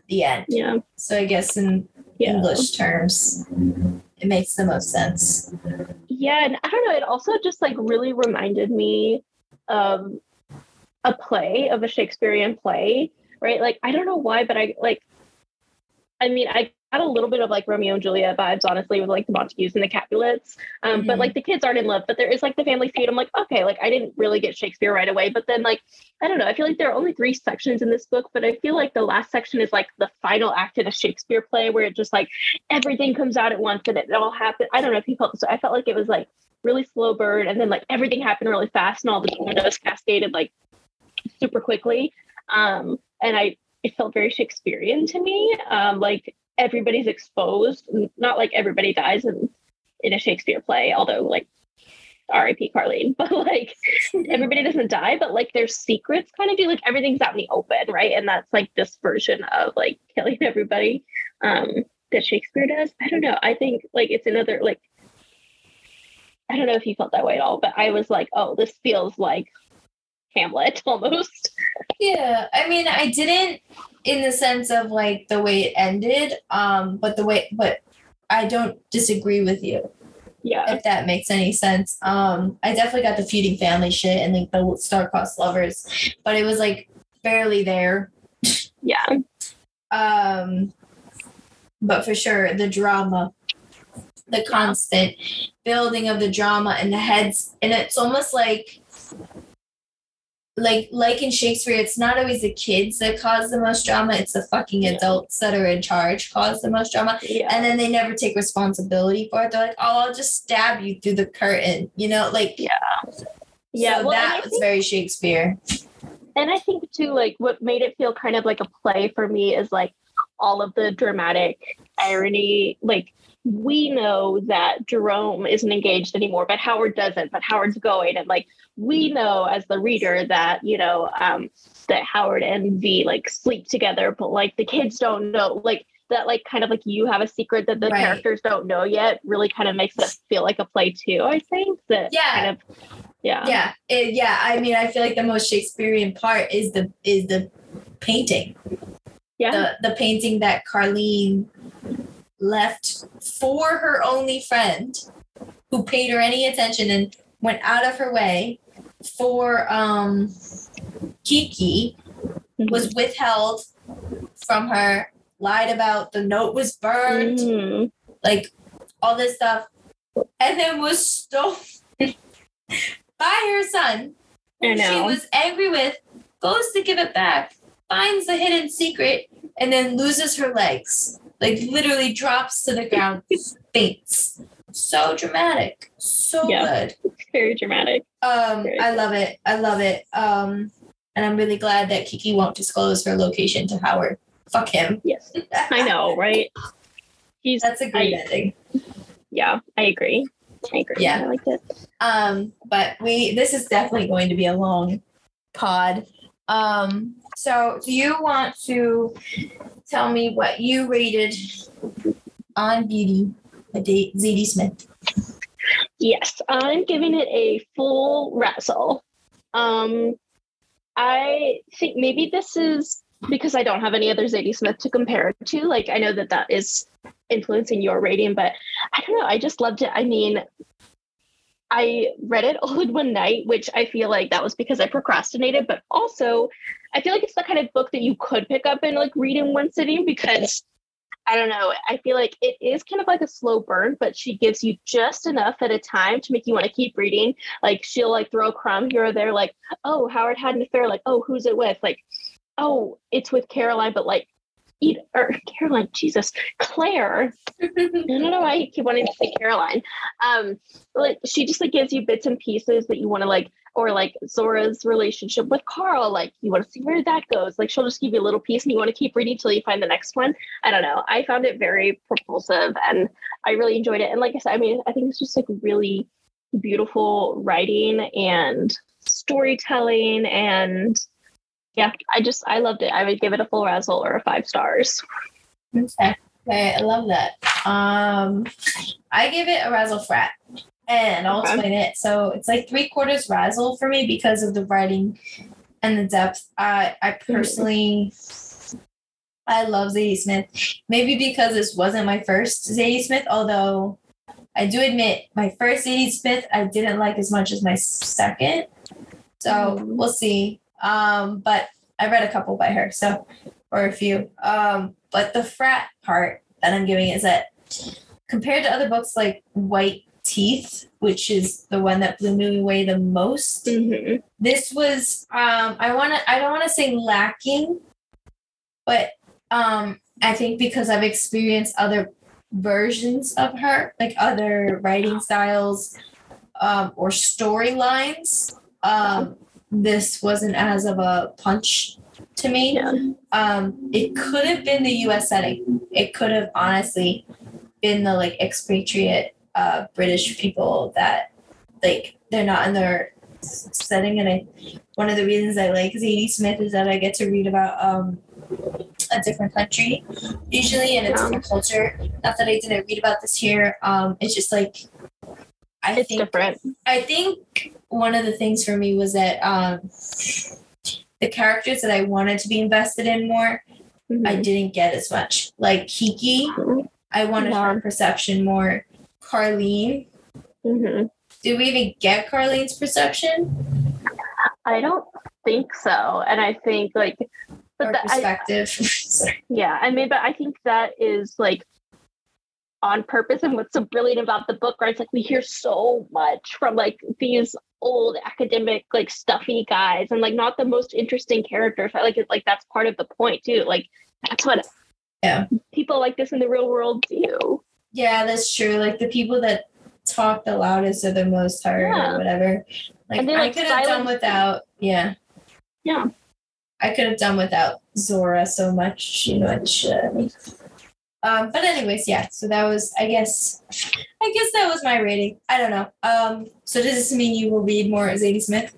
the end. Yeah. So I guess in Yeah. English terms, it makes the most sense. Yeah, and I don't know. It also just like really reminded me of a play of a Shakespearean play, right? Like I don't know why, but I like. I mean, I got a little bit of like Romeo and Juliet vibes, honestly, with like the Montagues and the Capulets. Um, But Mhm. like the kids aren't in love, but there is like the family feud. I'm like, okay, like I didn't really get Shakespeare right away, but then like I don't know. I feel like there are only three sections in this book, but I feel like the last section is like the final act in a Shakespeare play, where it just like everything comes out at once and it all happened. I don't know if you felt so. I felt like it was like really slow burn, and then like everything happened really fast, and all the dominoes cascaded like super quickly. Um, and I it felt very Shakespearean to me. Um, like everybody's exposed, not like everybody dies in in a Shakespeare play, although like R.I.P. Carlene, but like everybody doesn't die, but like there's secrets kind of do like everything's out in the open, right? And that's like this version of like killing everybody um that Shakespeare does. I don't know. I think like it's another like I don't know if you felt that way at all, but I was like, oh, this feels like Hamlet almost. Yeah, I mean, I didn't in the sense of like the way it ended, um, but the way, but I don't disagree with you Yeah. if that makes any sense. Um, I definitely got the feuding family shit and like the star-crossed lovers, but it was like barely there. Yeah. Um, but for sure, the drama, the constant building of the drama and the heads, and it's almost like, like, like in Shakespeare, it's not always the kids that cause the most drama; it's the fucking Yeah. adults that are in charge cause the most drama, Yeah. and then they never take responsibility for it. They're like, "Oh, I'll just stab you through the curtain," you know, like, Yeah. Yeah, so well, that was think- very Shakespeare. And I think too, like what made it feel kind of like a play for me is like all of the dramatic irony. Like we know that Jerome isn't engaged anymore, but Howard doesn't. But Howard's going, and like we know as the reader that you know um, that Howard and V like sleep together, but like the kids don't know. Like that, like kind of like you have a secret that the Right. characters don't know yet. Really kind of makes it feel like a play too. I think that Yeah. kind of yeah Yeah, it, yeah. I mean, I feel like the most Shakespearean part is the is the painting. yeah the the painting that Carlene left for her only friend who paid her any attention and went out of her way for um Kiki was withheld from her lied about the note was burned Mhm. like all this stuff. And then was stolen by her son who she was angry with goes to give it back finds the hidden secret and then loses her legs like literally drops to the ground faints so dramatic so Yeah. good very dramatic. um Very i love it i love it um and i'm really glad that kiki won't disclose her location to howard fuck him Yes, I know, right? He's that's a great I- ending yeah, I agree. I agree. Yeah. I liked it. Um, but we this is definitely going to be a long pod. Um, so do you want to tell me what you rated on Beauty Da- Zadie Smith? Yes, I'm giving it a full razzle. Um, I think maybe this is because I don't have any other Zadie Smith to compare it to. Like, I know that that is influencing your rating, but I don't know. I just loved it. I mean, I read it all in one night, which I feel like that was because I procrastinated, but also I feel like it's the kind of book that you could pick up and like read in one sitting because I don't know. I feel like it is kind of like a slow burn, but she gives you just enough at a time to make you want to keep reading. Like she'll like throw a crumb here or there, like, oh, Howard had an affair. Like, oh, who's it with? Like, oh, it's with Caroline, but like, eat or Caroline, Jesus, Claire. I don't know why I keep wanting to say Caroline. Um, like she just like gives you bits and pieces that you want to like, or like Zora's relationship with Carl. Like you want to see where that goes. Like she'll just give you a little piece, and you want to keep reading till you find the next one. I don't know. I found it very propulsive, and I really enjoyed it. And like I said, I mean, I think it's just like really beautiful writing and storytelling, and yeah, I just I loved it. I would give it a full razzle or a five stars. Okay. Okay, I love that. Um, I give it a razzle frat, and I'll Okay. explain it. So it's like three quarters razzle for me because of the writing and the depth. I I personally, I love Zadie Smith. Maybe because this wasn't my first Zadie Smith, although I do admit my first Zadie Smith I didn't like as much as my second. So Mhm. we'll see. Um, but I read a couple by her, so or a few. Um, but the frat part that I'm giving is that compared to other books like White Teeth, which is the one that blew me away the most, Mm-hmm. this was um I wanna I don't wanna say lacking, but um I think because I've experienced other versions of her, like other writing styles um or storylines, um this wasn't as of a punch to me. Yeah. Um it could have been the US setting. It could have honestly been the like expatriate uh British people that like they're not in their setting and I one of the reasons I like Zadie Smith is that I get to read about um a different country usually and a different culture. Not that I didn't read about this here. Um it's just like I It's think different. I think one of the things for me was that um the characters that I wanted to be invested in more, I Mhm. didn't get as much. Like Kiki, I wanted Yeah. her perception more. Carlene, Mhm. did we even get Carlene's perception I don't think so, and I think like, but or that, I, perspective? Yeah, I mean, but I think that is like on purpose, and what's so brilliant about the book, right? It's like we hear so much from like these old academic, like stuffy guys, and like not the most interesting characters. I like it, like that's part of the point too. Like that's what Yeah. people like this in the real world do. yeah, that's true. Like the people that talk the loudest are the most tired Yeah. or whatever. Like, And they, I could have done without. Yeah. Yeah. I could have done without Zora so much, you know. much. Uh, um, but anyways, yeah. So that was, I guess, I guess that was my rating. I don't know. Um, so does this mean you will read more Zadie Smith?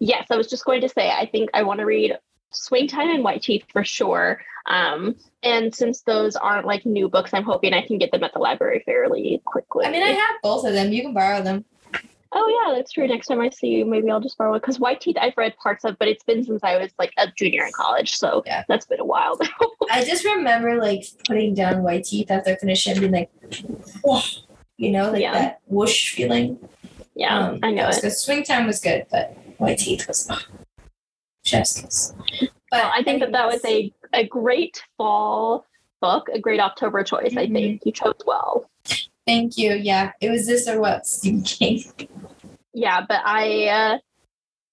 Yes, I was just going to say, I think I want to read Swing Time and White Teeth for sure. Um, and since those aren't like new books, I'm hoping I can get them at the library fairly quickly. I mean, I have both of them. You can borrow them. Oh yeah, that's true. Next time I see you, maybe I'll just borrow it because White Teeth I've read parts of, but it's been since I was like a junior in college, so Yeah. that's been a while. I just remember like putting down white teeth after finishing and being like, whoa, you know, like Yeah. that whoosh feeling. yeah, Um, I know it. Because swing time was good, but white teeth was oh, chef's kiss. But Well, I think that that was a a great fall book, a great October choice. I Mhm. think you chose well. Thank you. Yeah, it was this or what Stephen King. Yeah, but I uh,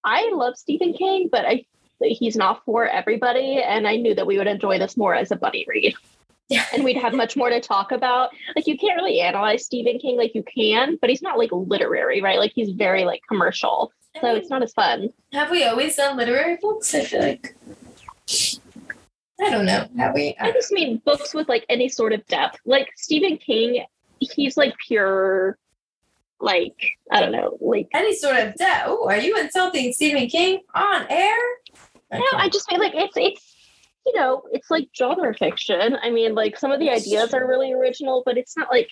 I love Stephen King, but I he's not for everybody, and I knew that we would enjoy this more as a buddy read. Yeah. And we'd have much more to talk about. Like you can't really analyze Stephen King like you can, but he's not like literary, right? Like he's very like commercial. So it's not as fun. Have we always done literary books? I feel like I don't know. Have we? I just mean books with like any sort of depth. Like Stephen King, he's like pure, like I don't know, like Any sort of debt. Oh, are you insulting Stephen King on air? no, I just mean like it's it's you know it's like genre fiction. I mean like some of the ideas are really original, but it's not like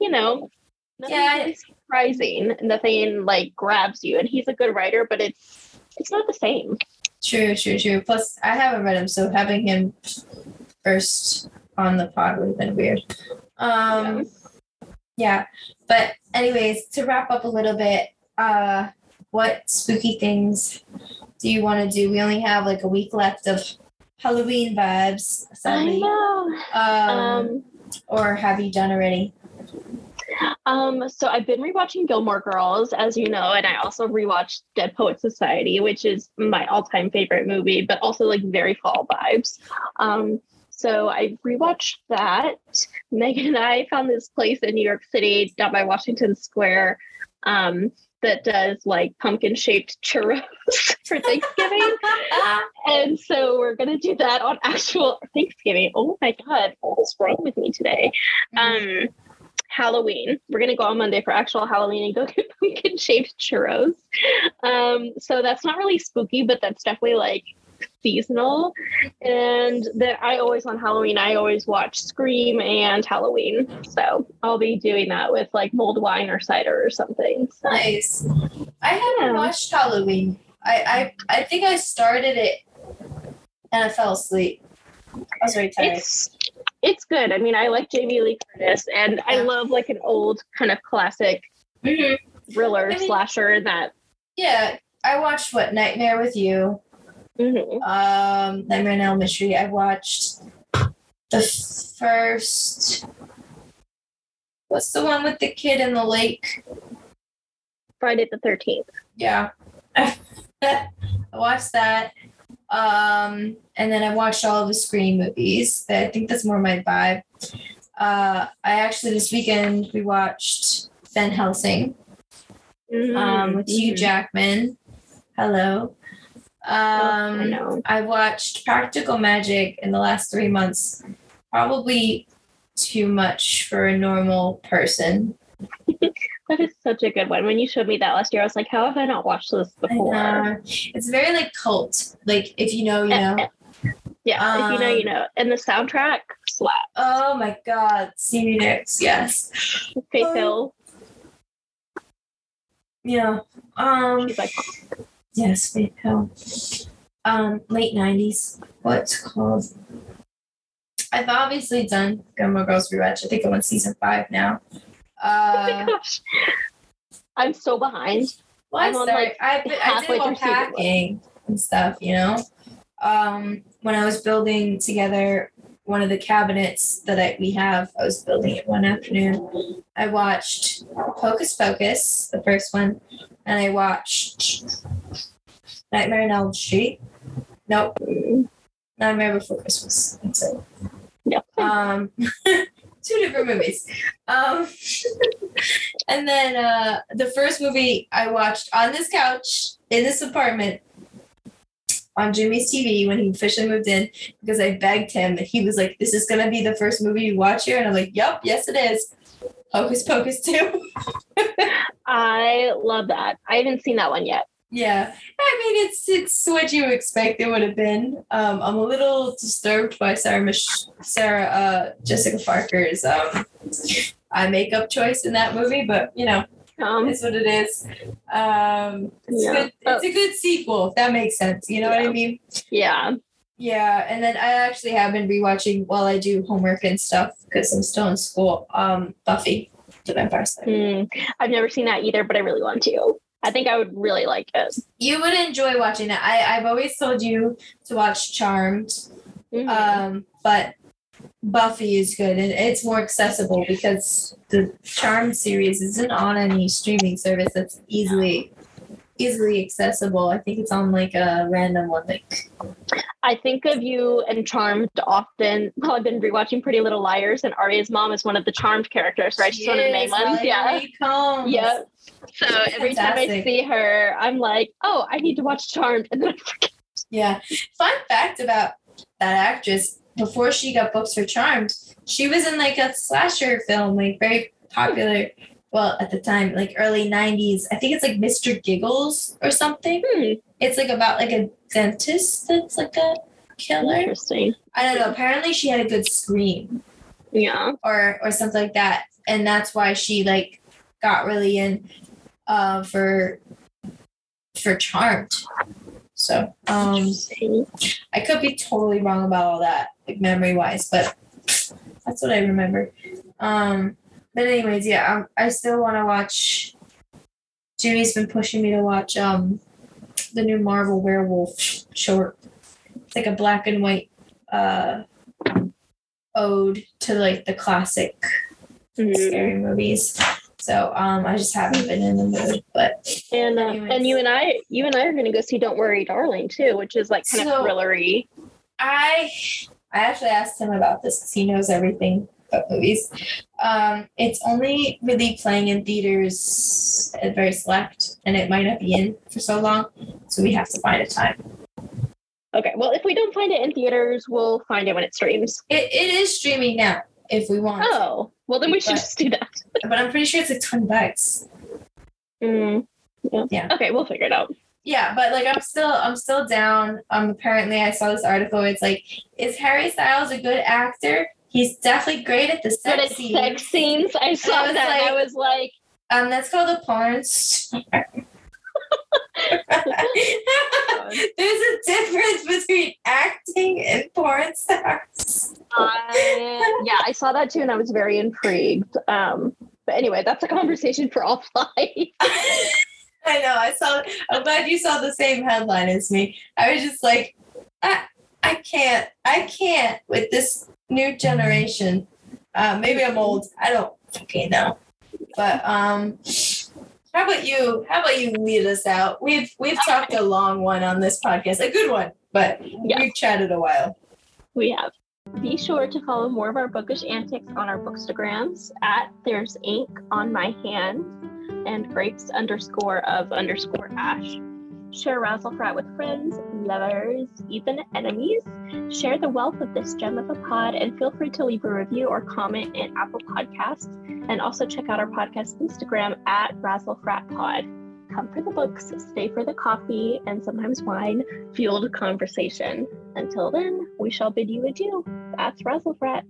you know nothing Yeah, I- really surprising. Nothing like grabs you, and he's a good writer, but it's it's not the same. True, true, true. Plus, I haven't read him, so having him first on the pod would have been weird. Um, yeah. But anyways, to wrap up a little bit, uh, what spooky things do you want to do? We only have like a week left of Halloween vibes, I know. Um, Um, or have you done already? Um, so I've been rewatching Gilmore Girls, as you know, and I also rewatched Dead Poet Society, which is my all-time favorite movie, but also like very fall vibes. Um, so I rewatched that. Megan and I found this place in New York City down by Washington Square um, that does like pumpkin-shaped churros for Thanksgiving. and so we're gonna do that on actual Thanksgiving. Oh my god, what's wrong with me today? Um, Halloween. We're gonna go on Monday for actual Halloween and go get pumpkin shaped churros. Um, so that's not really spooky, but that's definitely like seasonal. And then I always on Halloween, I always watch Scream and Halloween. So I'll be doing that with like mulled wine or cider or something. So, Nice. I haven't Yeah. watched Halloween. I, I I think I started it and I fell asleep. I was very tired. it's it's good. I mean, I like Jamie Lee Curtis, and I love like an old kind of classic Mhm. thriller I mean- slasher in that. Yeah, I watched what Nightmare with You, Mhm. um, Nightmare on Elm Street. I watched the first. What's the one with the kid in the lake? Friday the Thirteenth. Yeah, I watched that. Um, and then I watched all of the Scream movies. I think that's more my vibe. Uh, I actually this weekend we watched Van Helsing. um, with Hugh Mhm. Jackman. Hello. Oh, I Um, know. I watched Practical Magic in the last three months. Probably too much for a normal person. That is such a good one. When you showed me that last year, I was like, how have I not watched this before? It's very like cult. Like if you know, you know. Yeah, if you know, you Um, know. And the soundtrack slap. Oh my God, Stevie Nicks. Yes. Faith um, Hill. Yeah. Um. She's like, Yes, Hill. Um, late nineties. What's called? I've obviously done Gilmore Girls rewatch. I think I'm on season five now. oh my Uh, gosh. I'm so behind. well, I'm on, like, I, I did halfway it while through season one. packing and stuff, you know. Um, when I was building together one of the cabinets that I, we have, I was building it one afternoon. I watched Hocus Pocus, the first one, and I watched Nightmare on Elm Street. Nope, Nightmare Before Christmas. That's it. Yeah. Um, two different movies. Um, and then uh, the first movie I watched on this couch in this apartment on Jimmy's TV when he officially moved in because I begged him. He was like, "This is gonna be the first movie you watch here," and I'm like, "Yep, yes it is." Hocus Pocus two. I love that. I haven't seen that one yet. Yeah, I mean it's it's what you expect it would have been. Um, I'm a little disturbed by Sarah Mich- Sarah uh, Jessica Parker's um, eye makeup choice in that movie, but you know Um, it's what it is. Um, it's Yeah. good. It's a good sequel if that makes sense. You know what I mean? yeah. Yeah, and then I actually have been rewatching while I do homework and stuff because I'm still in school. Um, Buffy, the Vampire Slayer. Hmm. I've never seen that either, but I really want to. I think I would really like it. You would enjoy watching it. I I've always told you to watch Charmed. Mhm. Um, but Buffy is good and it's more accessible because the Charmed series isn't on any streaming service that's easily easily accessible. I think it's on like a random one like I think of you and Charmed often. Well, I've been rewatching Pretty Little Liars, and Aria's mom is one of the Charmed characters, right? She's one of the main ones. Yeah. Combs. Yep. So every time I see her, I'm like, oh, I need to watch Charmed. And then I forget. Yeah. Fun fact about that actress, before she got booked for Charmed, she was in like a slasher film, like very popular. Well, at the time, like early 90s. I think it's like Mr. Giggles or something. Hmm, It's like about like a dentist that's like a killer. interesting. I don't know. Apparently she had a good scream Yeah. or or something like that. And that's why she like got really in uh for for Charmed. So um I could be totally wrong about all that, like memory wise, but that's what I remember. Um, but anyways, yeah, um, I still want to watch. Jimmy's been pushing me to watch um, the new Marvel Werewolf short. It's like a black and white uh, ode to like the classic Mhm. scary movies. So um, I just haven't been in the mood, but And uh, Anyways. and you and I, you and I are going to go see Don't Worry, Darling too, which is like kind So- of thrillery. I I actually asked him about this because he knows everything about movies. Um, it's only really playing in theaters at very select, and it might not be in for so long, so we have to find a time. Okay. Well, if we don't find it in theaters, we'll find it when it streams. It, it is streaming now if we want, Oh, well then we should But- just do that. but I'm pretty sure it's like twenty bucks. Mm, yeah. Yeah. Okay, we'll figure it out. Yeah, but like I'm still I'm still down. Um, apparently I saw this article. It's like, is Harry Styles a good actor? He's definitely great at the But sex it's scenes. sex scenes. I saw was that. and I was like, Um, that's called a porn star. There's a difference between acting and porn stars. I, yeah, I saw that too, and I was very intrigued. Um, but anyway, that's a conversation for offline. I know. I saw. I'm glad you saw the same headline as me. I was just like, I, I can't. I can't with this new generation. Uh, maybe I'm old. I don't fucking know. But um, how about you? How about you lead us out? We've we've talked a long one on this podcast, a good one, but Yeah. we've chatted a while. we have. Be sure to follow more of our bookish antics on our bookstagrams at There's Ink on My Hand and grapes underscore of underscore ash. Share Razzle Frat with friends, lovers, even enemies. Share the wealth of this gem of a pod and feel free to leave a review or comment in Apple Podcasts. And also check out our podcast Instagram at Razzle Frat Pod. Come for the books, stay for the coffee, and sometimes wine fueled conversation. Until then, we shall bid you adieu. That's Razzle Frat.